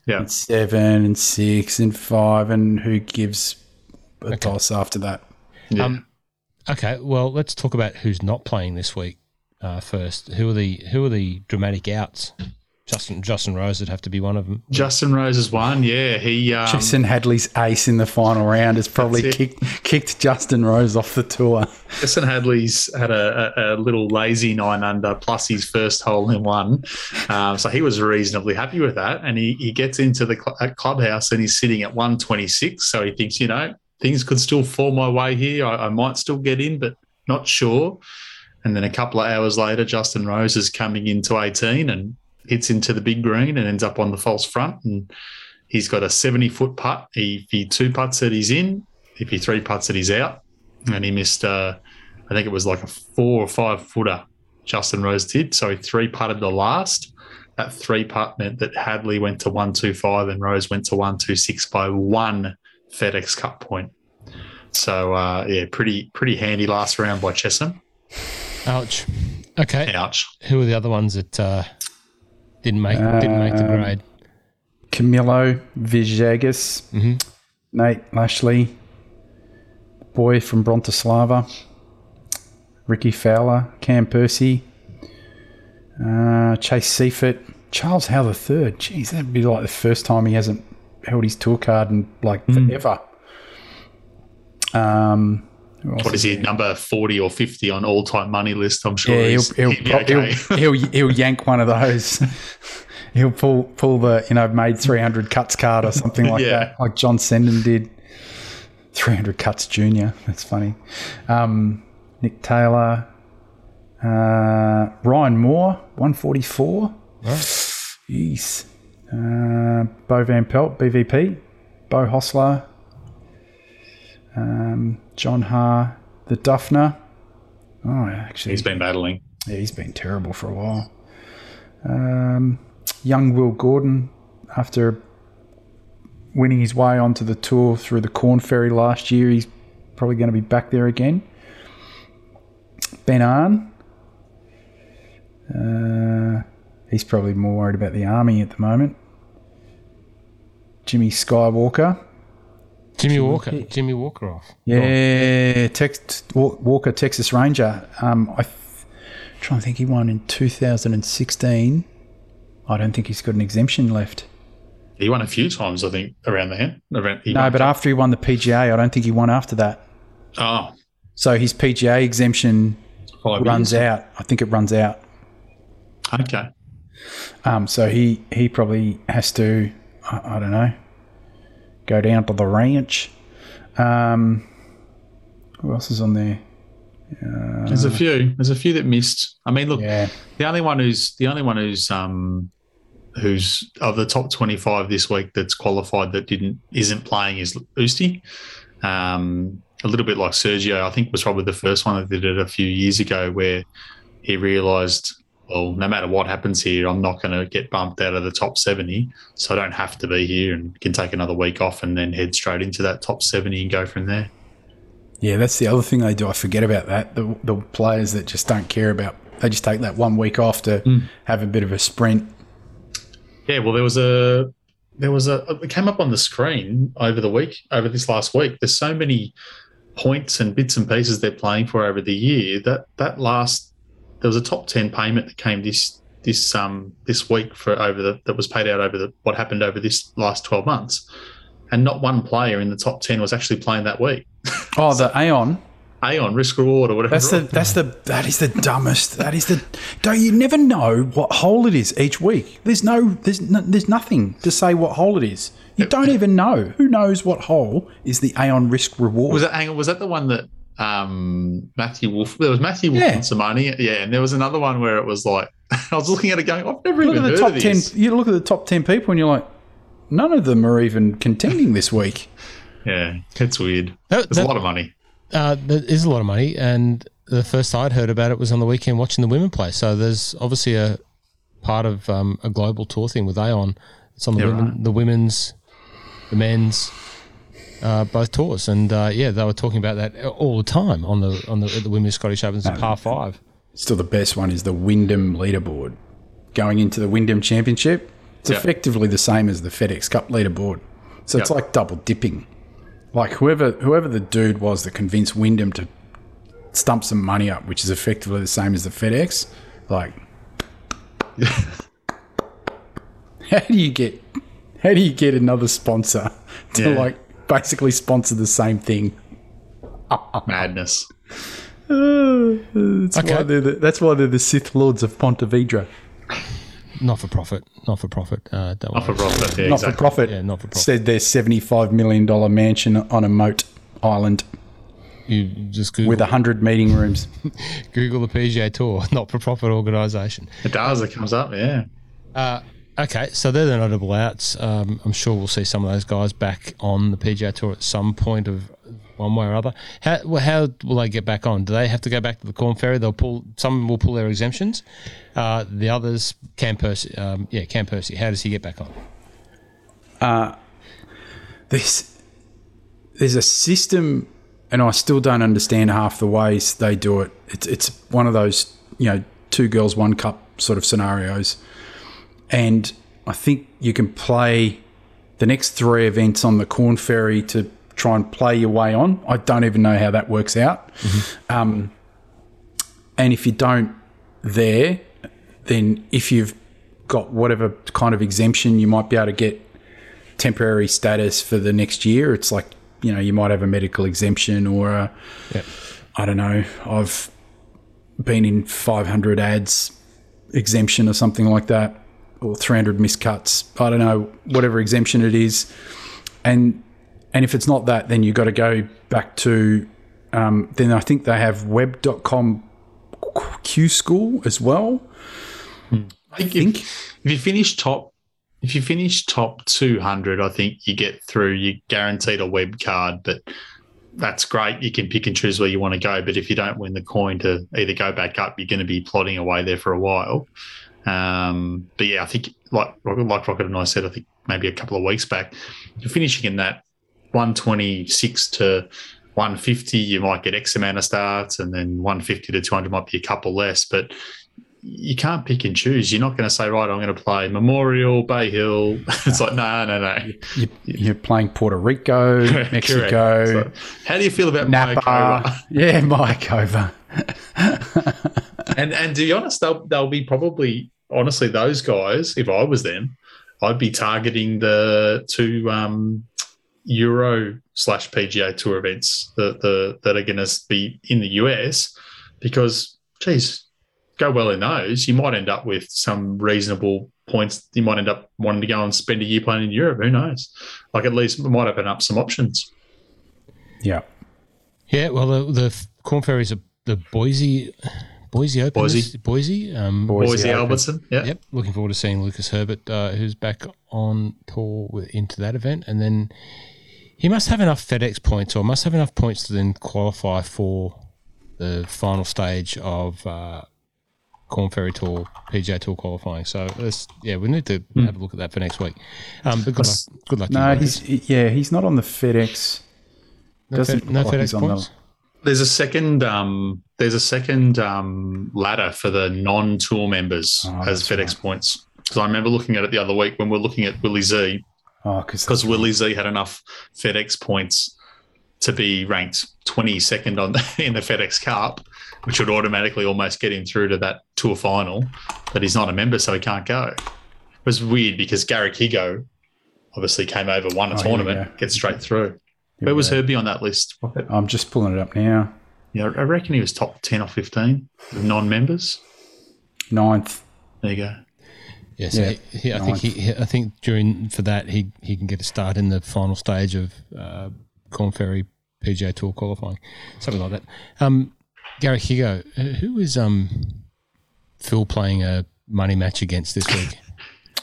Yeah. and 7, and 6, and 5, and who gives a toss after that? yeah. Um, okay, well, let's talk about who's not playing this week uh, first. Who are the who are the dramatic outs? Justin Justin Rose would have to be one of them. Justin Rose is one. Yeah, he. Um, Chesson Hadley's ace in the final round has probably kicked, kicked Justin Rose off the tour. Chesson Hadley's had a, a, a little lazy nine under plus his first hole in one. Um, so he was reasonably happy with that. And he, he gets into the cl- clubhouse and he's sitting at 126. So he thinks, you know, things could still fall my way here. I, I might still get in, but not sure. And then a couple of hours later, Justin Rose is coming into 18 and hits into the big green and ends up on the false front. And he's got a 70 foot putt. If he two putts it, he's in. If he three putts it, he's out. And he missed, uh, I think it was like a four or five footer, Justin Rose did. So he three putted the last. That three putt meant that Hadley went to 125 and Rose went to 126 by one FedEx Cup point. So, uh, yeah, pretty pretty handy last round by Chesson. Ouch. Okay, Ouch. who are the other ones that uh, didn't make didn't make the Um, grade? Camilo Villegas, Mhm. Nate Lashley, boy from Bratislava, Rickie Fowler, Cam Percy, uh, Chase Seiffert, Charles Howell the third. Jeez, that'd be like the first time he hasn't held his tour card in like forever. Um, What is he, number 40 or 50 on all time money list? I'm sure Yeah, he'll he'll, he'd be pro- okay. he'll, he'll he'll yank one of those. he'll pull pull the you know made three hundred cuts card or something like Yeah. that, like John Senden did. Three hundred cuts junior. That's funny. Um, Nick Taylor, uh, Ryan Moore, one forty four. Jeez. Uh, Bo Van Pelt, BVP, Bo Hostler, um, John Ha, the Dufner. Oh, actually, he's been battling. yeah, he's been terrible for a while. Um, young Will Gordon, after winning his way onto the tour through the Korn Ferry last year, he's probably going to be back there again. Ben An, uh, he's probably more worried about the army at the moment. Jimmy Skywalker, Jimmy Walker. Jimmy Walker off. yeah, Tex, Walker, Texas Ranger. Um, I th- trying to think he won in 2016. I don't think he's got an exemption left. He won a few times, I think, around there. Around, No, won- but after he won the PGA, I don't think he won after that. Oh, So his PGA exemption five runs years. out. I think it runs out. Okay. Um, so he he probably has to. I, I don't know. Go down to the ranch. Um, who else is on there? There's a few. There's a few that missed. I mean, look, Yeah. the only one who's the only one who's um who's of the top 25 this week that's qualified that didn't isn't playing is Usti. Um, a little bit like Sergio, I think was probably the first one that did it a few years ago, where he realised, well, no matter what happens here, I'm not going to get bumped out of the top 70, so I don't have to be here and can take another week off and then head straight into that top 70 and go from there. Yeah, that's the other thing they do. I forget about that. The, the players that just don't care about, they just take that one week off to Mm. have a bit of a sprint. Yeah, well, there was a there was a it came up on the screen over the week over this last week. There's so many points and bits and pieces they're playing for over the year that that last there was a top ten payment that came this this um this week for over the that was paid out over the what happened over this last twelve months, and not one player in the top ten was actually playing that week. Oh, the Aeon. Aon risk reward or whatever. That's the that's the that is the dumbest. That is the. Don't you never know what hole it is each week? There's no there's no, there's nothing to say what hole it is. You don't even know. Who knows what hole is the Aon risk reward? Was that hang on, was that the one that um Matthew Wolff there was Matthew Wolff Yeah. and Simone? Yeah, and there was another one where it was like I was looking at it going, I've never look even at the heard top of ten. this. You look at the top ten people, and you're like, none of them are even contending this week. Yeah, it's weird. That- There's a lot of money. Uh, there is a lot of money, and the first I'd heard about it was on the weekend watching the women play. So there's obviously a part of um, a global tour thing with Aon. It's on the Yeah, women, right. the women's, the men's, uh, both tours, and uh, yeah, they were talking about that all the time on the on the, the women's Scottish Opens, the par five. Still, the best one is the Wyndham leaderboard. Going into the Wyndham Championship, it's Yeah. effectively the same as the FedEx Cup leaderboard. So it's like double dipping. Like whoever whoever the dude was that convinced Wyndham to stump some money up, which is effectively the same as the FedEx. Like, how do you get how do you get another sponsor to Yeah. like basically sponsor the same thing? Madness. That's Okay. why they're the, that's why they're the Sith Lords of Ponte Vedra. Not for profit, not for profit. Uh, don't Not worry. for profit. Yeah, not exactly. for profit. Yeah, not for profit. Said their seventy-five million dollar mansion on a moat island You just Google, with hundred meeting rooms. Google the PGA Tour, not for profit organisation. It does. It comes up. Yeah. Okay, so they're the notable outs. Um, I'm sure we'll see some of those guys back on the PGA Tour at some point of one way or other. How how will they get back on? Do they have to go back to the Korn Ferry? They'll pull. Some will pull their exemptions. Uh, the others, Cam Percy. Um, yeah, Cam Percy. How does he get back on? There's there's a system, and I still don't understand half the ways they do it. It's it's one of those you know two girls one cup sort of scenarios, and I think you can play the next three events on the Korn Ferry to try and play your way on. I don't even know how that works out. Um, and if you don't there, then if you've got whatever kind of exemption, you might be able to get temporary status for the next year. It's like, you know, you might have a medical exemption or a, Yep. I don't know, I've been in 500 ads exemption or something like that, or 300 miscuts. I don't know, whatever exemption it is. And and if it's not that, then you've got to go back to, um, then I think they have web.com Q school as well. I think, think. If, if you finish top, if you finish top 200, I think you get through. you're guaranteed a web card, but that's great. You can pick and choose where you want to go. But if you don't win the coin to either go back up, you're going to be plodding away there for a while. Um, but yeah, I think like like Rocket and I said, I think maybe a couple of weeks back, you're finishing in that 126 to 150. You might get X amount of starts, and then 150 to 200 might be a couple less. But you can't pick and choose. You're not going to say, right, I'm going to play Memorial, Bay Hill. it's like, no, no, no. You, you're playing Puerto Rico, Mexico, So, how do you feel about Napa. Mayakoba? Yeah, Mayakoba. And and to be honest, they'll they'll be probably honestly those guys. If I was them, I'd be targeting the two um, Euro slash PGA Tour events that the that are going to be in the US because, geez, go well in those. You might end up with some reasonable points. You might end up wanting to go and spend a year playing in Europe. Who knows? Like at least it might open up some options. Yeah. Yeah, well, the, the Korn Ferry's a, the Boise Boise Open. Boise. Boise. Um, Boise Boise Albertson, yeah. Yep, looking forward to seeing Lucas Herbert, uh, who's back on tour with, into that event, and then He must have enough FedEx points, or must have enough points to then qualify for the final stage of uh, Korn Ferry Tour, PGA Tour qualifying. So let's, yeah, we need to have a look at that for next week. Um, but good luck, good luck. to No, guys. he's yeah, he's not on the FedEx. no, doesn't Fed- no look like he's FedEx on the- points. There's a second. Um, there's a second um, ladder for the non-tour members Oh, as FedEx points. Because I remember looking at it the other week when we are looking at Willie Z, Oh, because because Willie Z had enough FedEx points to be ranked 22nd on the, in the FedEx Cup, which would automatically almost get him through to that tour final. But he's not a member, so he can't go. It was weird because Garrick Higgo obviously came over, won a Oh, tournament, go. gets straight through. Where was Herbie on that list? I'm just pulling it up now. Yeah, I reckon he was top 10 or 15 of non members. Ninth. There you go. Yeah, so Yeah, he, he, I think he, he- I think during for that he he can get a start in the final stage of uh, Korn Ferry PGA Tour qualifying, something like that. Um, Gary Higgo, uh, who is um Phil playing a money match against this week?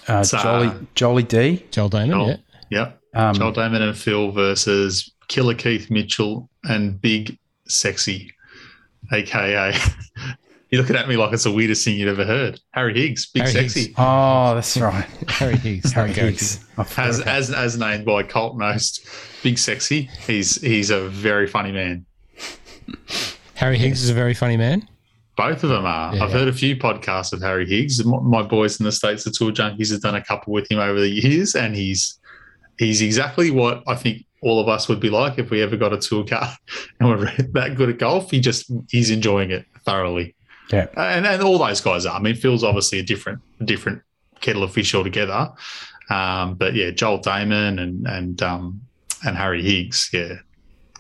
Uh, It's, uh, Jolly Jolly D. Joel Dahmen, Joel. yeah. Yeah. Um, Joel Dahmen and Phil versus Killer Keith Mitchell and Big Sexy, aka. You're looking at me like it's the weirdest thing you've ever heard. Harry Higgs, Big Harry Sexy, Higgs. Oh, that's right. Harry Higgs, Harry Higgs. As as as named by Colt Knost. Big Sexy. He's he's a very funny man. Harry Higgs is a very funny man. Both of them are. Yeah. I've heard a few podcasts of Harry Higgs. My, my boys in the states, the Tour Junkies, have done a couple with him over the years, and he's he's exactly what I think all of us would be like if we ever got a tour car and we're that good at golf. He just he's enjoying it thoroughly, Yeah. and and all those guys are. I mean, Phil's obviously a different different kettle of fish altogether, um, but yeah, Joel Dahmen and and um, and Harry Higgs, yeah,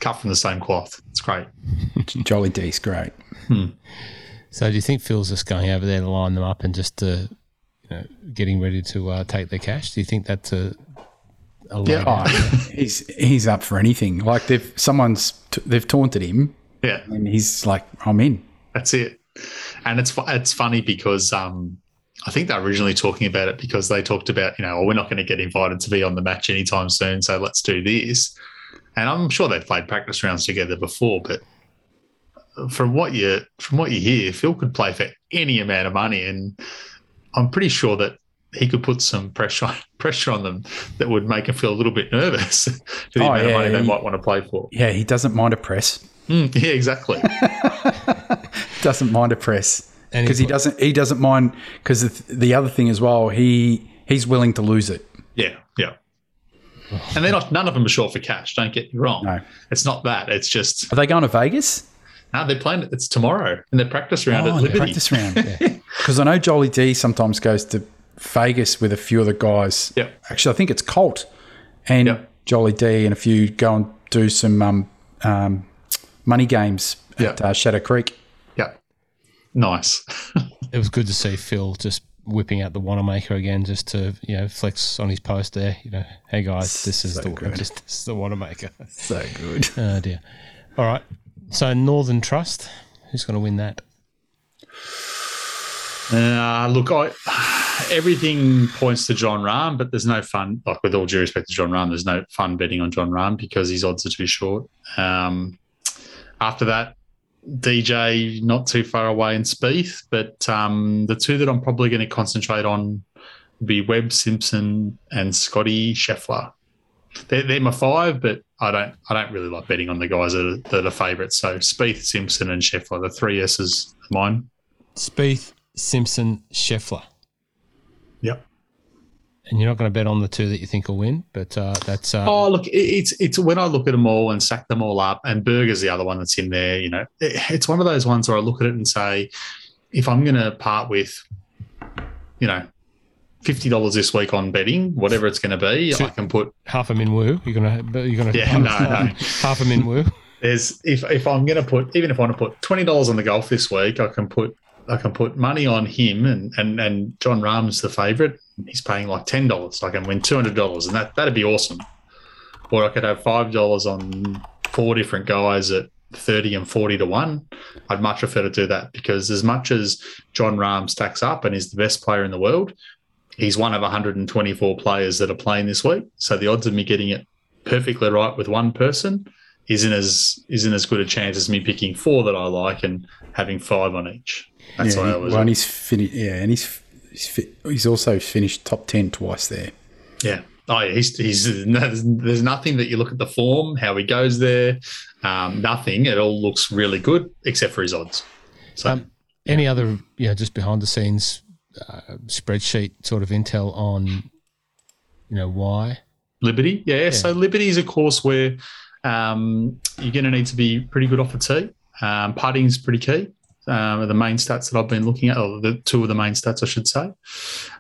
cut from the same cloth. It's great. Jolly D's great. So do you think Phil's just going over there to line them up and just uh, you know getting ready to uh, take their cash? Do you think that's a, a Yeah. he's he's up for anything. Like they've someone's t- they've taunted him, Yeah. and he's like, I'm in. That's it. And it's it's funny because um, I think they're originally talking about it because they talked about you know well, we're not going to get invited to be on the match anytime soon, so let's do this. And I'm sure they've played practice rounds together before, but from what you from what you hear, Phil could play for any amount of money, and I'm pretty sure that he could put some pressure on, pressure on them that would make them feel a little bit nervous to the Oh, amount of yeah, money they he- might want to play for. Yeah, he doesn't mind a press. Mm, yeah, exactly. Doesn't mind a press because he doesn't. He doesn't mind because the, the other thing as well. He he's willing to lose it. Yeah, yeah. And they're not. None of them are short for cash. Don't get me wrong. No. It's not that. It's just Are they going to Vegas? no. They're playing. It's tomorrow in their practice round Oh, at Liberty. practice round. Because I know Jolly D sometimes goes to Vegas with a few of the guys. Yep. Actually, I think it's Colt and Yep. Jolly D and a few go and do some um, um, money games at Yep. uh, Shadow Creek. Yeah, nice. it was good to see Phil just whipping out the Wanamaker again, just to you know flex on his post there. You know, hey guys, this is So the good. just this is the Wanamaker. So good. Oh dear. All right. So Northern Trust, who's going to win that? Uh, look, I, everything points to Jon Rahm, but there's no fun. Like with all due respect to Jon Rahm, there's no fun betting on Jon Rahm because his odds are too short. Um, after that, DJ not too far away in Spieth, but um, the two that I'm probably going to concentrate on would be Webb Simpson and Scotty Scheffler. They're, they're my five, but I don't I don't really like betting on the guys that are, that are favourites. So Spieth, Simpson, and Scheffler, the three S's mine. Spieth, Simpson, Scheffler. Yep. And you're not going to bet on the two that you think will win, but uh, that's uh, Oh, look, it's it's when I look at them all and stack them all up, and Berger's the other one that's in there. You know, it- it's one of those ones where I look at it and say, if I'm going to part with, you know, fifty dollars this week on betting, whatever it's going to be, Two- I can put. half a min woo. You're gonna you're gonna Yeah, no, no. half a min woo. There's if if I'm going to put even if I want to put twenty dollars on the golf this week, I can put I can put money on him and and and Jon Rahm's the favourite. He's paying like ten dollars. I can win two hundred dollars, and that that'd be awesome. Or I could have five dollars on four different guys at thirty and forty to one. I'd much prefer to do that because as much as Jon Rahm stacks up and is the best player in the world, he's one of 124 players that are playing this week. So the odds of me getting it perfectly right with one person isn't as isn't as good a chance as me picking four that I like and having five on each. That's yeah, why I was. well, and he's finished. Yeah, and he's he's, fi- he's also finished top ten twice there. Yeah. Oh, yeah. He's, he's, there's there's nothing that you look at the form, how he goes there, um, nothing. It all looks really good except for his odds. So, Um, Any other, you know, just behind the scenes uh, spreadsheet sort of intel on, you know, why? Liberty. Yeah, So, Liberty is a course where um, you're going to need to be pretty good off the tee. Um, putting is pretty key. Um, are the main stats that I've been looking at, or the two of the main stats, I should say.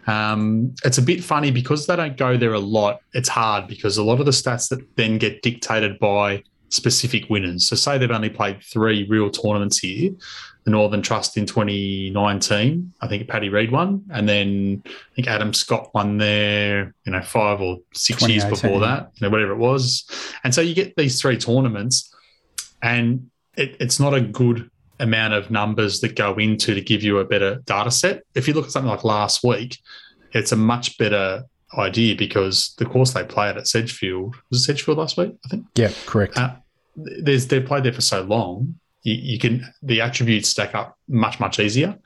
Um, it's a bit funny because they don't go there a lot. It's hard because a lot of the stats that then get dictated by specific winners. So, say they've only played three real tournaments here. The Northern Trust in 2019, I think Paddy Reed won, and then I think Adam Scott won there. You know, five or six years before that, you know, whatever it was. And so you get these three tournaments, and it, it's not a good amount of numbers that go into to give you a better data set. If you look at something like last week, it's a much better idea because the course they played at Sedgefield was it Sedgefield last week, I think. Yeah, correct. Uh, there's they've played there for so long, you, you can the attributes stack up much much easier.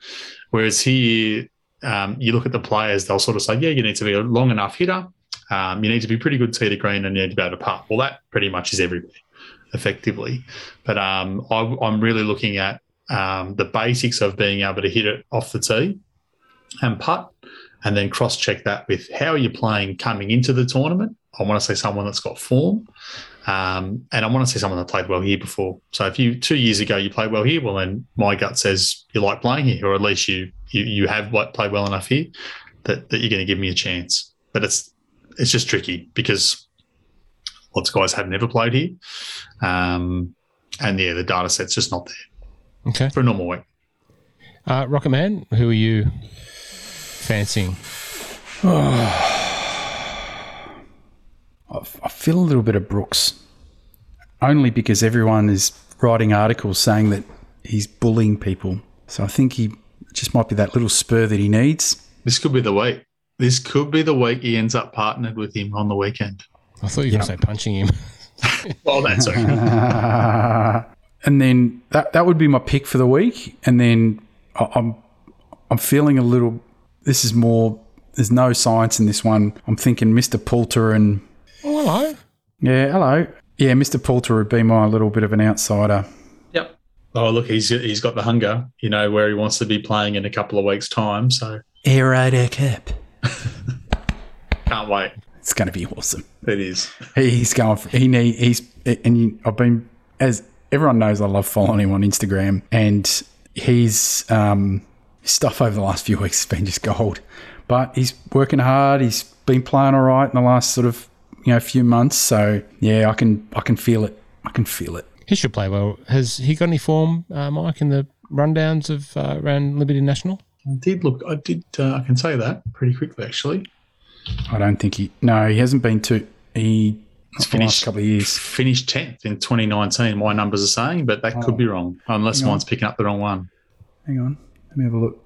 Whereas here, um, you look at the players, they'll sort of say, yeah, you need to be a long enough hitter. Um, you need to be pretty good tee to green, and you need to be able to putt. Well, that pretty much is everybody, effectively. But um, I, I'm really looking at um, the basics of being able to hit it off the tee and putt, and then cross check that with how are you playing coming into the tournament. I want to say someone that's got form. Um, and I want to see someone that played well here before. So if you two years ago you played well here, well then my gut says you like playing here, or at least you you, you have played well enough here that, that you're going to give me a chance. But it's it's just tricky because lots of guys have never played here, um, and yeah, the data set's just not there Okay. for a normal week. Uh, Rocket Man, who are you fancying? I, I feel a little bit of Brooks, only because everyone is writing articles saying that he's bullying people. So I think he just might be that little spur that he needs. This could be the week. This could be the week he ends up partnered with him on the weekend. I thought you were going to say punching him. Well, that's okay. and then that that would be my pick for the week. And then I, I'm I'm feeling a little. This is more. There's no science in this one. I'm thinking Mr. Poulter and oh, hello. yeah, hello, yeah, Mr. Poulter would be my little bit of an outsider. Yep. Oh, look, he's he's got the hunger. You know where he wants to be playing in a couple of weeks' time. So Aerator Cup. can't wait. It's going to be awesome. It is. He's going. For, he need. He's and you, I've been as everyone knows. I love following him on Instagram, and he's um, his stuff over the last few weeks has been just gold. But he's working hard. He's been playing all right in the last sort of you know few months. So yeah, I can I can feel it. I can feel it. He should play well. Has he got any form, uh, Mike, in the rundowns of uh, around Liberty National? I did look. I did. Uh, I can say that pretty quickly, actually. I don't think he. No, he hasn't been to. He It's finished couple of years. Finished tenth in 2019. My numbers are saying, but that could be oh. wrong unless Hang on. picking up the wrong one. Hang on, let me have a look.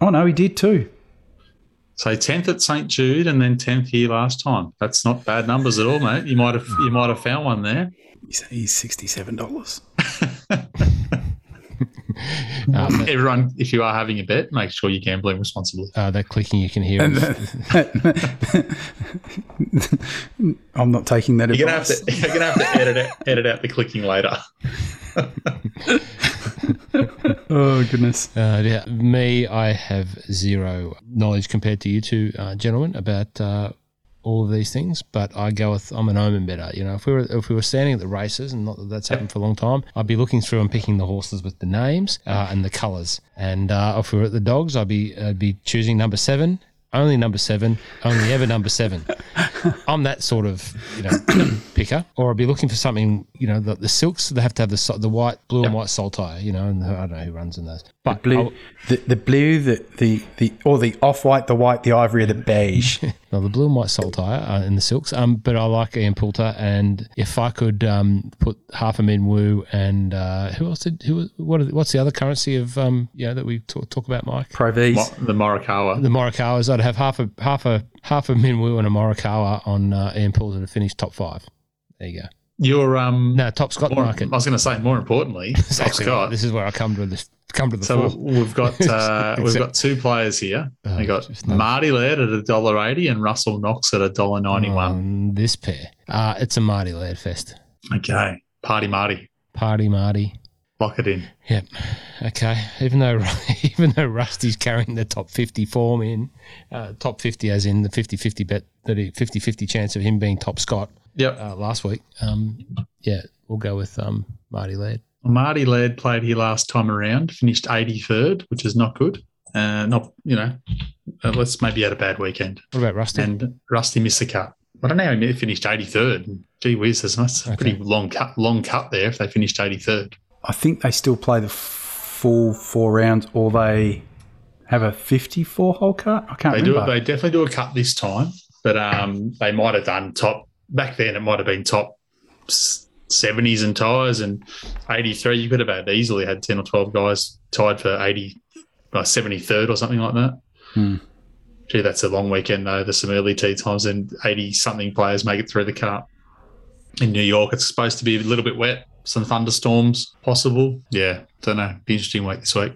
Oh no, he did too. So tenth at St Jude, and then tenth here last time. That's not bad numbers at all, mate. You might have you might have found one there. He's, he's sixty-seven dollars. But, Everyone, if you are having a bet, make sure you're gambling responsibly. uh, that clicking you can hear. is- I'm not taking that You're gonna have to you're gonna have to edit out, edit out the clicking later. Oh goodness. Uh, yeah, me, I have zero knowledge compared to you two uh, gentlemen about uh, all of these things. But I go with I'm an omen better. You know, if we were if we were standing at the races, and not that that's happened for a long time, I'd be looking through and picking the horses with the names uh, and the colours. And uh, if we were at the dogs, I'd be I'd be choosing number seven. Only number seven, only ever number seven. I'm that sort of you know picker, or I'd be looking for something. You know, the, the silks they have to have the the white, blue and white saltire. You know, and I don't know who runs in those. But Blue, I'll- the, the blue, the, the, the or the off white, the white, the ivory, or the beige. No, the blue and white saltire uh, in the silks. Um, but I like Ian Poulter, and if I could um put half a min woo and uh, who else did who what are, what's the other currency of um you know that we talk, talk about, Mike? Pro V's. Mo- the Morikawa. The Morikawas. I'd have half a half a half a min woo and a Morikawa on uh, Ian Poulter to finish top five. There you go. Your um, No, top Scott more, market. I was going to say more importantly, Exactly. Scott. This is where I come to this. Come to the So fore. we've got uh, we've got two players here. Oh, we got Marty Laird at a dollar eighty and Russell Knox at a dollar ninety one. On this pair, uh, it's a Marty Laird fest. Okay, party Marty, Party Marty. lock it in. Yep. Okay. Even though even though Rusty's carrying the top 50 form in, uh, top 50 as in the 50-50 bet that he 50-50 chance of him being top Scott Yep. uh, last week. Um, yeah, we'll go with um, Marty Laird. Marty Laird played here last time around, finished eighty third, which is not good. Uh, not you know, uh, let's maybe had a bad weekend. What about Rusty? And Rusty missed the cut. I don't know how he finished eighty third. Gee whiz, that's that's a Okay. pretty long cut. Long cut there if they finished eighty third. I think they still play the full four rounds, or they have a fifty-four hole cut. I can't They do. remember. They definitely do a cut this time, but um, they might have done top back then. It might have been top seventies and tires and eighty three. You could have had easily had ten or twelve guys tied for eighty, seventy third or something like that. Hmm. Gee, that's a long weekend though. There's some early tee times and eighty something players make it through the cut. In New York, it's supposed to be a little bit wet. Some thunderstorms possible. Yeah, don't know. Be interesting week this week.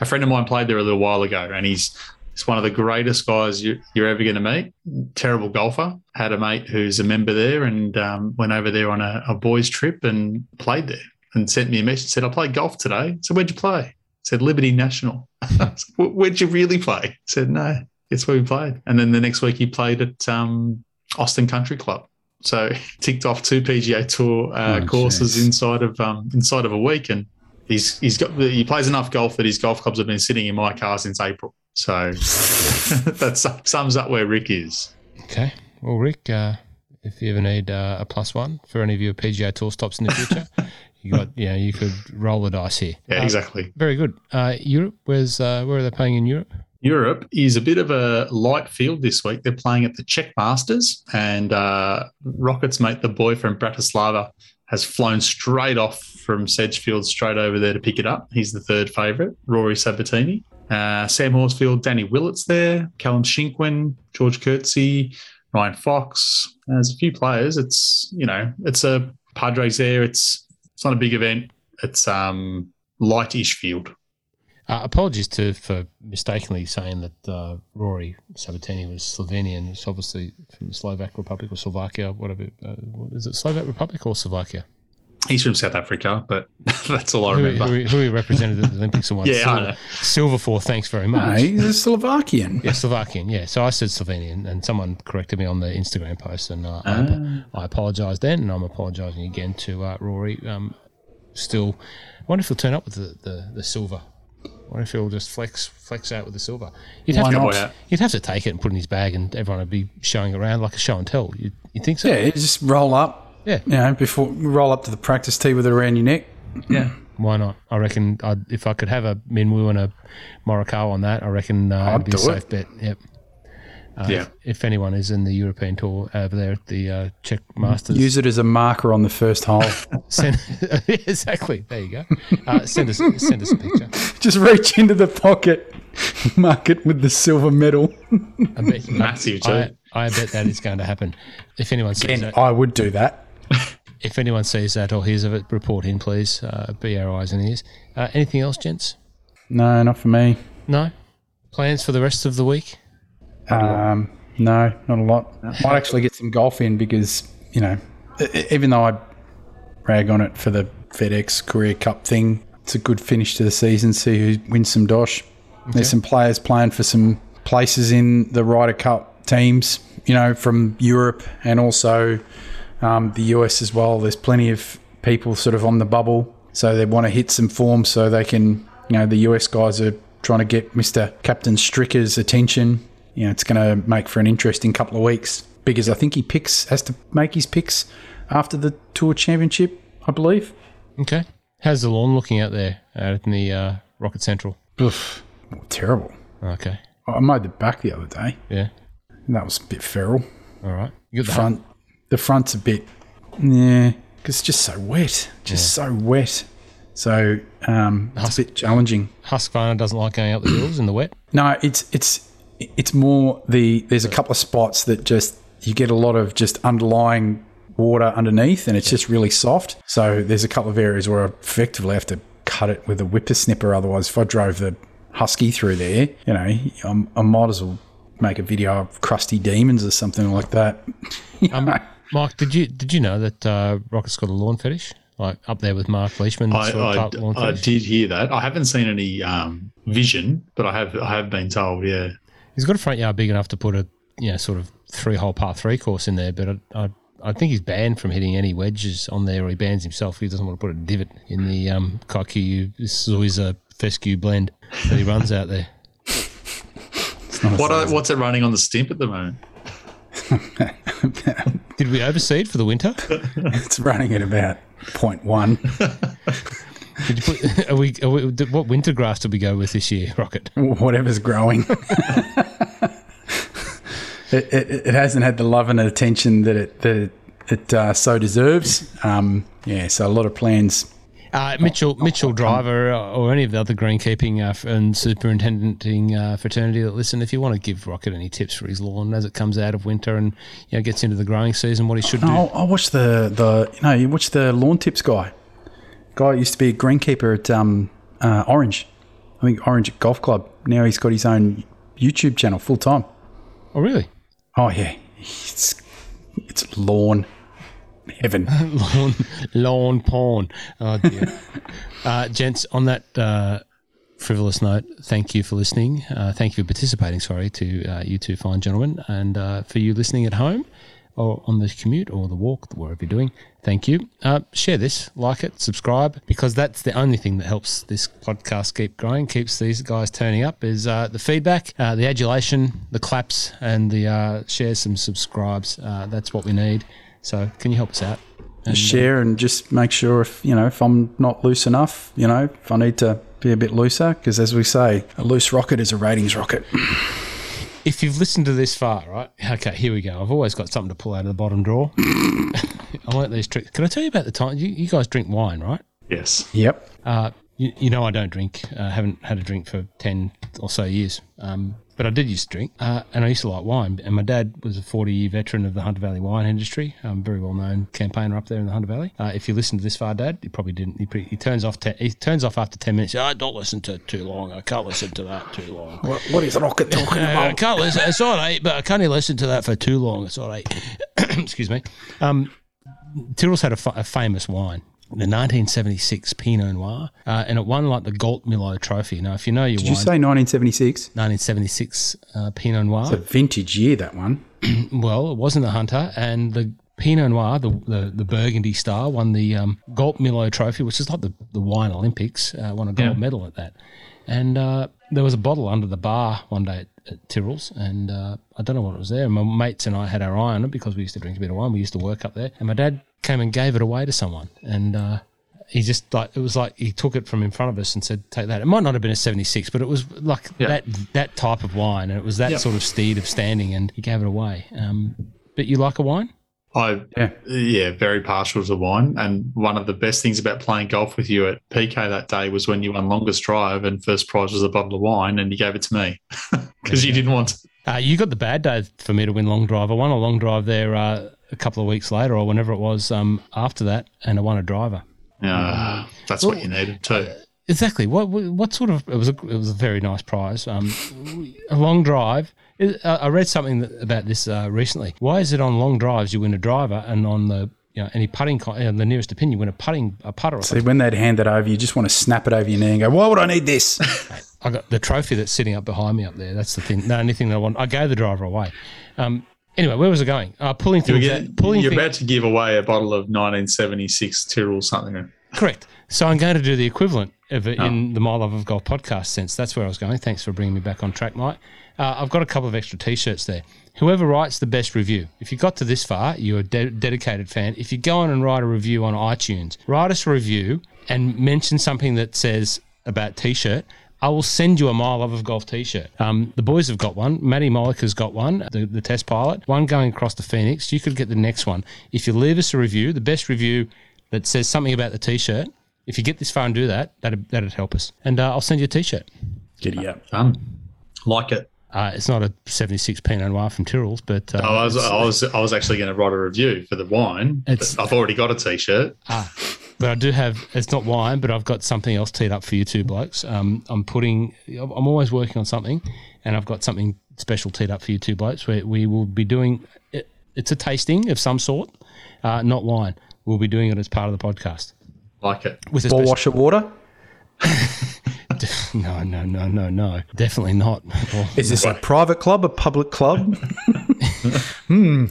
A friend of mine played there a little while ago, and he's He's one of the greatest guys you, you're ever going to meet. Terrible golfer. Had a mate who's a member there and um, went over there on a, a boys' trip and played there and sent me a message. Said, I played golf today. So where'd you play? Said, Liberty National. where'd you really play? Said, no, it's where we played. And then the next week he played at um, Austin Country Club. So ticked off two PGA Tour uh, Oh, courses inside of um, inside of a week, and he's he's got he plays enough golf that his golf clubs have been sitting in my car since April. So that sums up where Rick is. Okay. Well, Rick, uh, if you ever need uh, a plus one for any of your PGA Tour stops in the future, you got yeah, you could roll the dice here. Yeah, Uh, exactly. Very good. Uh, Europe, where's uh, where are they playing in Europe? Europe is a bit of a light field this week. They're playing at the Czech Masters, and uh, Rockets mate, the boy from Bratislava, has flown straight off from Sedgefield straight over there to pick it up. He's the third favourite, Rory Sabbatini. Uh, Sam Horsfield, Danny Willett's there, Callum Shinkwin, George Coetzee, Ryan Fox. There's a few players. It's you know, it's a Padres there. It's it's not a big event. It's um lightish field. Uh, apologies to for mistakenly saying that uh, Rory Sabbatini was Slovenian. It's obviously from the Slovak Republic or Slovakia, whatever. Uh, what is it Slovak Republic or Slovakia? He's from South Africa, but that's all I Who, remember. who, who he represented at the Olympics and won Yeah, I silver, know. silver for. Thanks very No, much. he's a Slovakian. Yeah, Slovakian. Yeah, so I said Slovenian, and someone corrected me on the Instagram post, and uh, Ah. I, I apologised then, and I'm apologising again to uh, Rory. Um, still, I wonder if he'll turn up with the, the, the silver. I wonder if he'll just flex flex out with the silver. You'd have, Why to, not? Yeah. you'd have to take it and put it in his bag, and everyone would be showing around like a show and tell. You, you think so? Yeah, just roll up. Yeah. You know, before roll up to the practice tee with it around your neck. Yeah. Why not? I reckon I'd, if I could have a Minwoo and a Morikawa on that, I reckon uh, I'd it'd be a do it. safe bet. Yep. Uh, Yeah. If anyone is in the European tour over there at the uh, Czech Masters, Use it as a marker on the first hole. send, exactly. There you go. Uh, send us send us a picture. just reach into the pocket, mark it with the silver medal. I bet, Massive too. I, I bet that is going to happen. If anyone sees And that, I would do that. If anyone sees that or hears of it, report in, please. Uh, be our eyes and ears. Uh, anything else, gents? No, not for me. No. Plans for the rest of the week? Um, no, not a lot. Might actually get some golf in because you know, even though I rag on it for the FedEx Career Cup thing, it's a good finish to the season. See who wins some dosh. There's some players playing for some places in the Ryder Cup teams, you know, from Europe and also um, the US as well. There's plenty of people sort of on the bubble, so they want to hit some form so they can, you know, the US guys are trying to get Mr. Captain Stricker's attention. You know, it's going to make for an interesting couple of weeks because I think he picks has to make his picks after the Tour Championship, I believe. Okay. How's the lawn looking out there out in the uh, Rocket Central? Oof, terrible. Okay. I mowed the back the other day. Yeah. That was a bit feral. All right. You got the Front, the front's a bit, yeah, because it's just so wet, just so wet. So um, it's a bit challenging. Husqvarna doesn't like going up the hills in the wet. No, it's it's it's more the there's a couple of spots that just you get a lot of just underlying water underneath, and it's just really soft. So there's a couple of areas where I effectively have to cut it with a whippersnipper. Otherwise, if I drove the husky through there, you know, I'm, I might as well make a video of crusty demons or something like that. You Um, know? Mike, did you did you know that uh, Rocket's got a lawn fetish? Like up there with Mark Leishman. I, I, lawn I did hear that. I haven't seen any um, vision, but I have I have been told. Yeah, He's got a front yard big enough to put a you know sort of three hole par three course in there, but I, I I think he's banned from hitting any wedges on there, or he bans himself. He doesn't want to put a divot in the um, Kikuyu fescue blend that he runs out there. what are, what's it running on the stimp at the moment? Did we overseed for the winter? it's running at about 0.1, Did you put? Are we, are we? What winter grass did we go with this year, Rocket? whatever's growing. it, it, it hasn't had the love and attention that it that it, it uh, so deserves. Um, yeah, so a lot of plans. Uh, Mitchell, Mitchell Driver, uh, or any of the other greenkeeping uh, and superintendenting uh, fraternity that listen, if you want to give Rocket any tips for his lawn as it comes out of winter and you know gets into the growing season, what he should do. I watched the the you know you watch the lawn tips guy. Guy used to be a greenkeeper at um, uh, Orange, I think Orange Golf Club. Now he's got his own YouTube channel full time. Oh, really? Oh yeah, it's it's lawn heaven. lawn, lawn porn. Oh dear. uh, gents, on that uh, frivolous note, thank you for listening. Uh, thank you for participating. Sorry to uh, you two fine gentlemen, and uh, for you listening at home or on the commute or the walk, wherever you're doing. Thank you. Uh, share this, like it, subscribe, because that's the only thing that helps this podcast keep growing, keeps these guys turning up. Is uh, the feedback, uh, the adulation, the claps, and the uh, shares and subscribes. Uh, that's what we need. So, can you help us out? Just share and just make sure if you know if I'm not loose enough, you know if I need to be a bit looser because as we say, a loose rocket is a ratings rocket. if you've listened to this far, right? Okay, here we go. I've always got something to pull out of the bottom drawer. I like these tricks. Can I tell you about the time you, you guys drink wine, right? Yes. Yep. Uh, you, you know I don't drink. I haven't had a drink for ten or so years. Um, but I did used to drink, uh, and I used to like wine. And my dad was a forty-year veteran of the Hunter Valley wine industry. Um, very well-known campaigner up there in the Hunter Valley. Uh, if you listen to this far, Dad, you probably didn't. He, pretty, he turns off. Te- he turns off after ten minutes. Oh, don't listen to it too long. I can't listen to that too long. What, what is rocket talking about? I can't listen. It's all right, but I can't listen to that for too long. It's all right. Excuse me. Um, Tyrrell's had a, fa- a famous wine, the 1976 Pinot Noir, uh, and it won like the Gault Millau Trophy. Now, if you know your Did you say 1976? 1976 uh, Pinot Noir. It's a vintage year that one. well, it wasn't the Hunter, and the Pinot Noir, the the, the Burgundy Star, won the um, Gault Millau Trophy, which is like the, the wine Olympics. Uh, won a gold Yeah. medal at that. And uh, there was a bottle under the bar one day at, at Tyrrell's, and uh, I don't know what it was there. And my mates and I had our eye on it because we used to drink a bit of wine. We used to work up there, and my dad came and gave it away to someone, and. Uh, he just like it was like he took it from in front of us and said, "Take that." It might not have been a seventy-six, but it was like Yeah. that that type of wine, and it was that Yep. sort of steed of standing, and he gave it away. Um, but you like a wine? I Yeah. yeah, very partial to wine. And one of the best things about playing golf with you at PK that day was when you won longest drive and first prize was a bottle of wine and you gave it to me because you didn't want. To. Uh, you got the bad day for me to win long drive. I won a long drive there uh, a couple of weeks later, or whenever it was um, after that, and I won a driver. Uh, that's what you needed too. Exactly. What what sort of it was? A, it was a very nice prize. Um, a long drive. Uh, I read something about this uh, recently. Why is it on long drives you win a driver, and on the you know any putting con- uh, the nearest opinion you win a putting a putter? Or See, when they'd hand it over, you just want to snap it over your knee and go, "Why would I need this?" I got the trophy that's sitting up behind me up there. That's the thing. The only thing that I want. I gave the driver away. Um, anyway, where was it going? Uh, pulling You're, things. getting- pulling you're thing- about to give away a bottle of 1976 Tyrrell something. Correct. So I'm going to do the equivalent of it Oh. in the My Love of Golf podcast sense. That's where I was going. Thanks for bringing me back on track, Mike. Uh, I've got a couple of extra T-shirts there. Whoever writes the best review, if you got to this far, you're a de- dedicated fan. If you go on and write a review on iTunes, write us a review and mention something that says about T-shirt. I will send you a My love of golf T-shirt. Um, the boys have got one. Matty Mollick has got one. The, the test pilot, one going across the Phoenix. You could get the next one if you leave us a review. The best review that says something about the T-shirt. If you get this far and do that, that'd, that'd help us. And uh, I'll send you a T-shirt. Giddy up. Fun. Like it. Uh, it's not a 76 Pinot Noir from Tyrrell's, but uh, I was I was I was actually going to write a review for the wine. but I've already got a t-shirt. but I do have. It's not wine, but I've got something else teed up for you two blokes. Um, I'm putting. I'm always working on something, and I've got something special teed up for you two blokes. Where we will be doing. It, it's a tasting of some sort, uh, not wine. We'll be doing it as part of the podcast Like it. with a Ball special. washer water. No, no, no, no, no. Definitely not. Well, Is this a private club, a public club? hmm.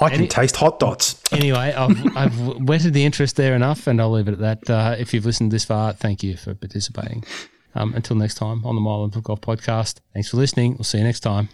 I can Any- taste hot dots. anyway, I've, I've whetted the interest there enough, and I'll leave it at that. Uh, if you've listened this far, thank you for participating. Um, until next time on the My Love of Golf podcast. Thanks for listening. We'll see you next time.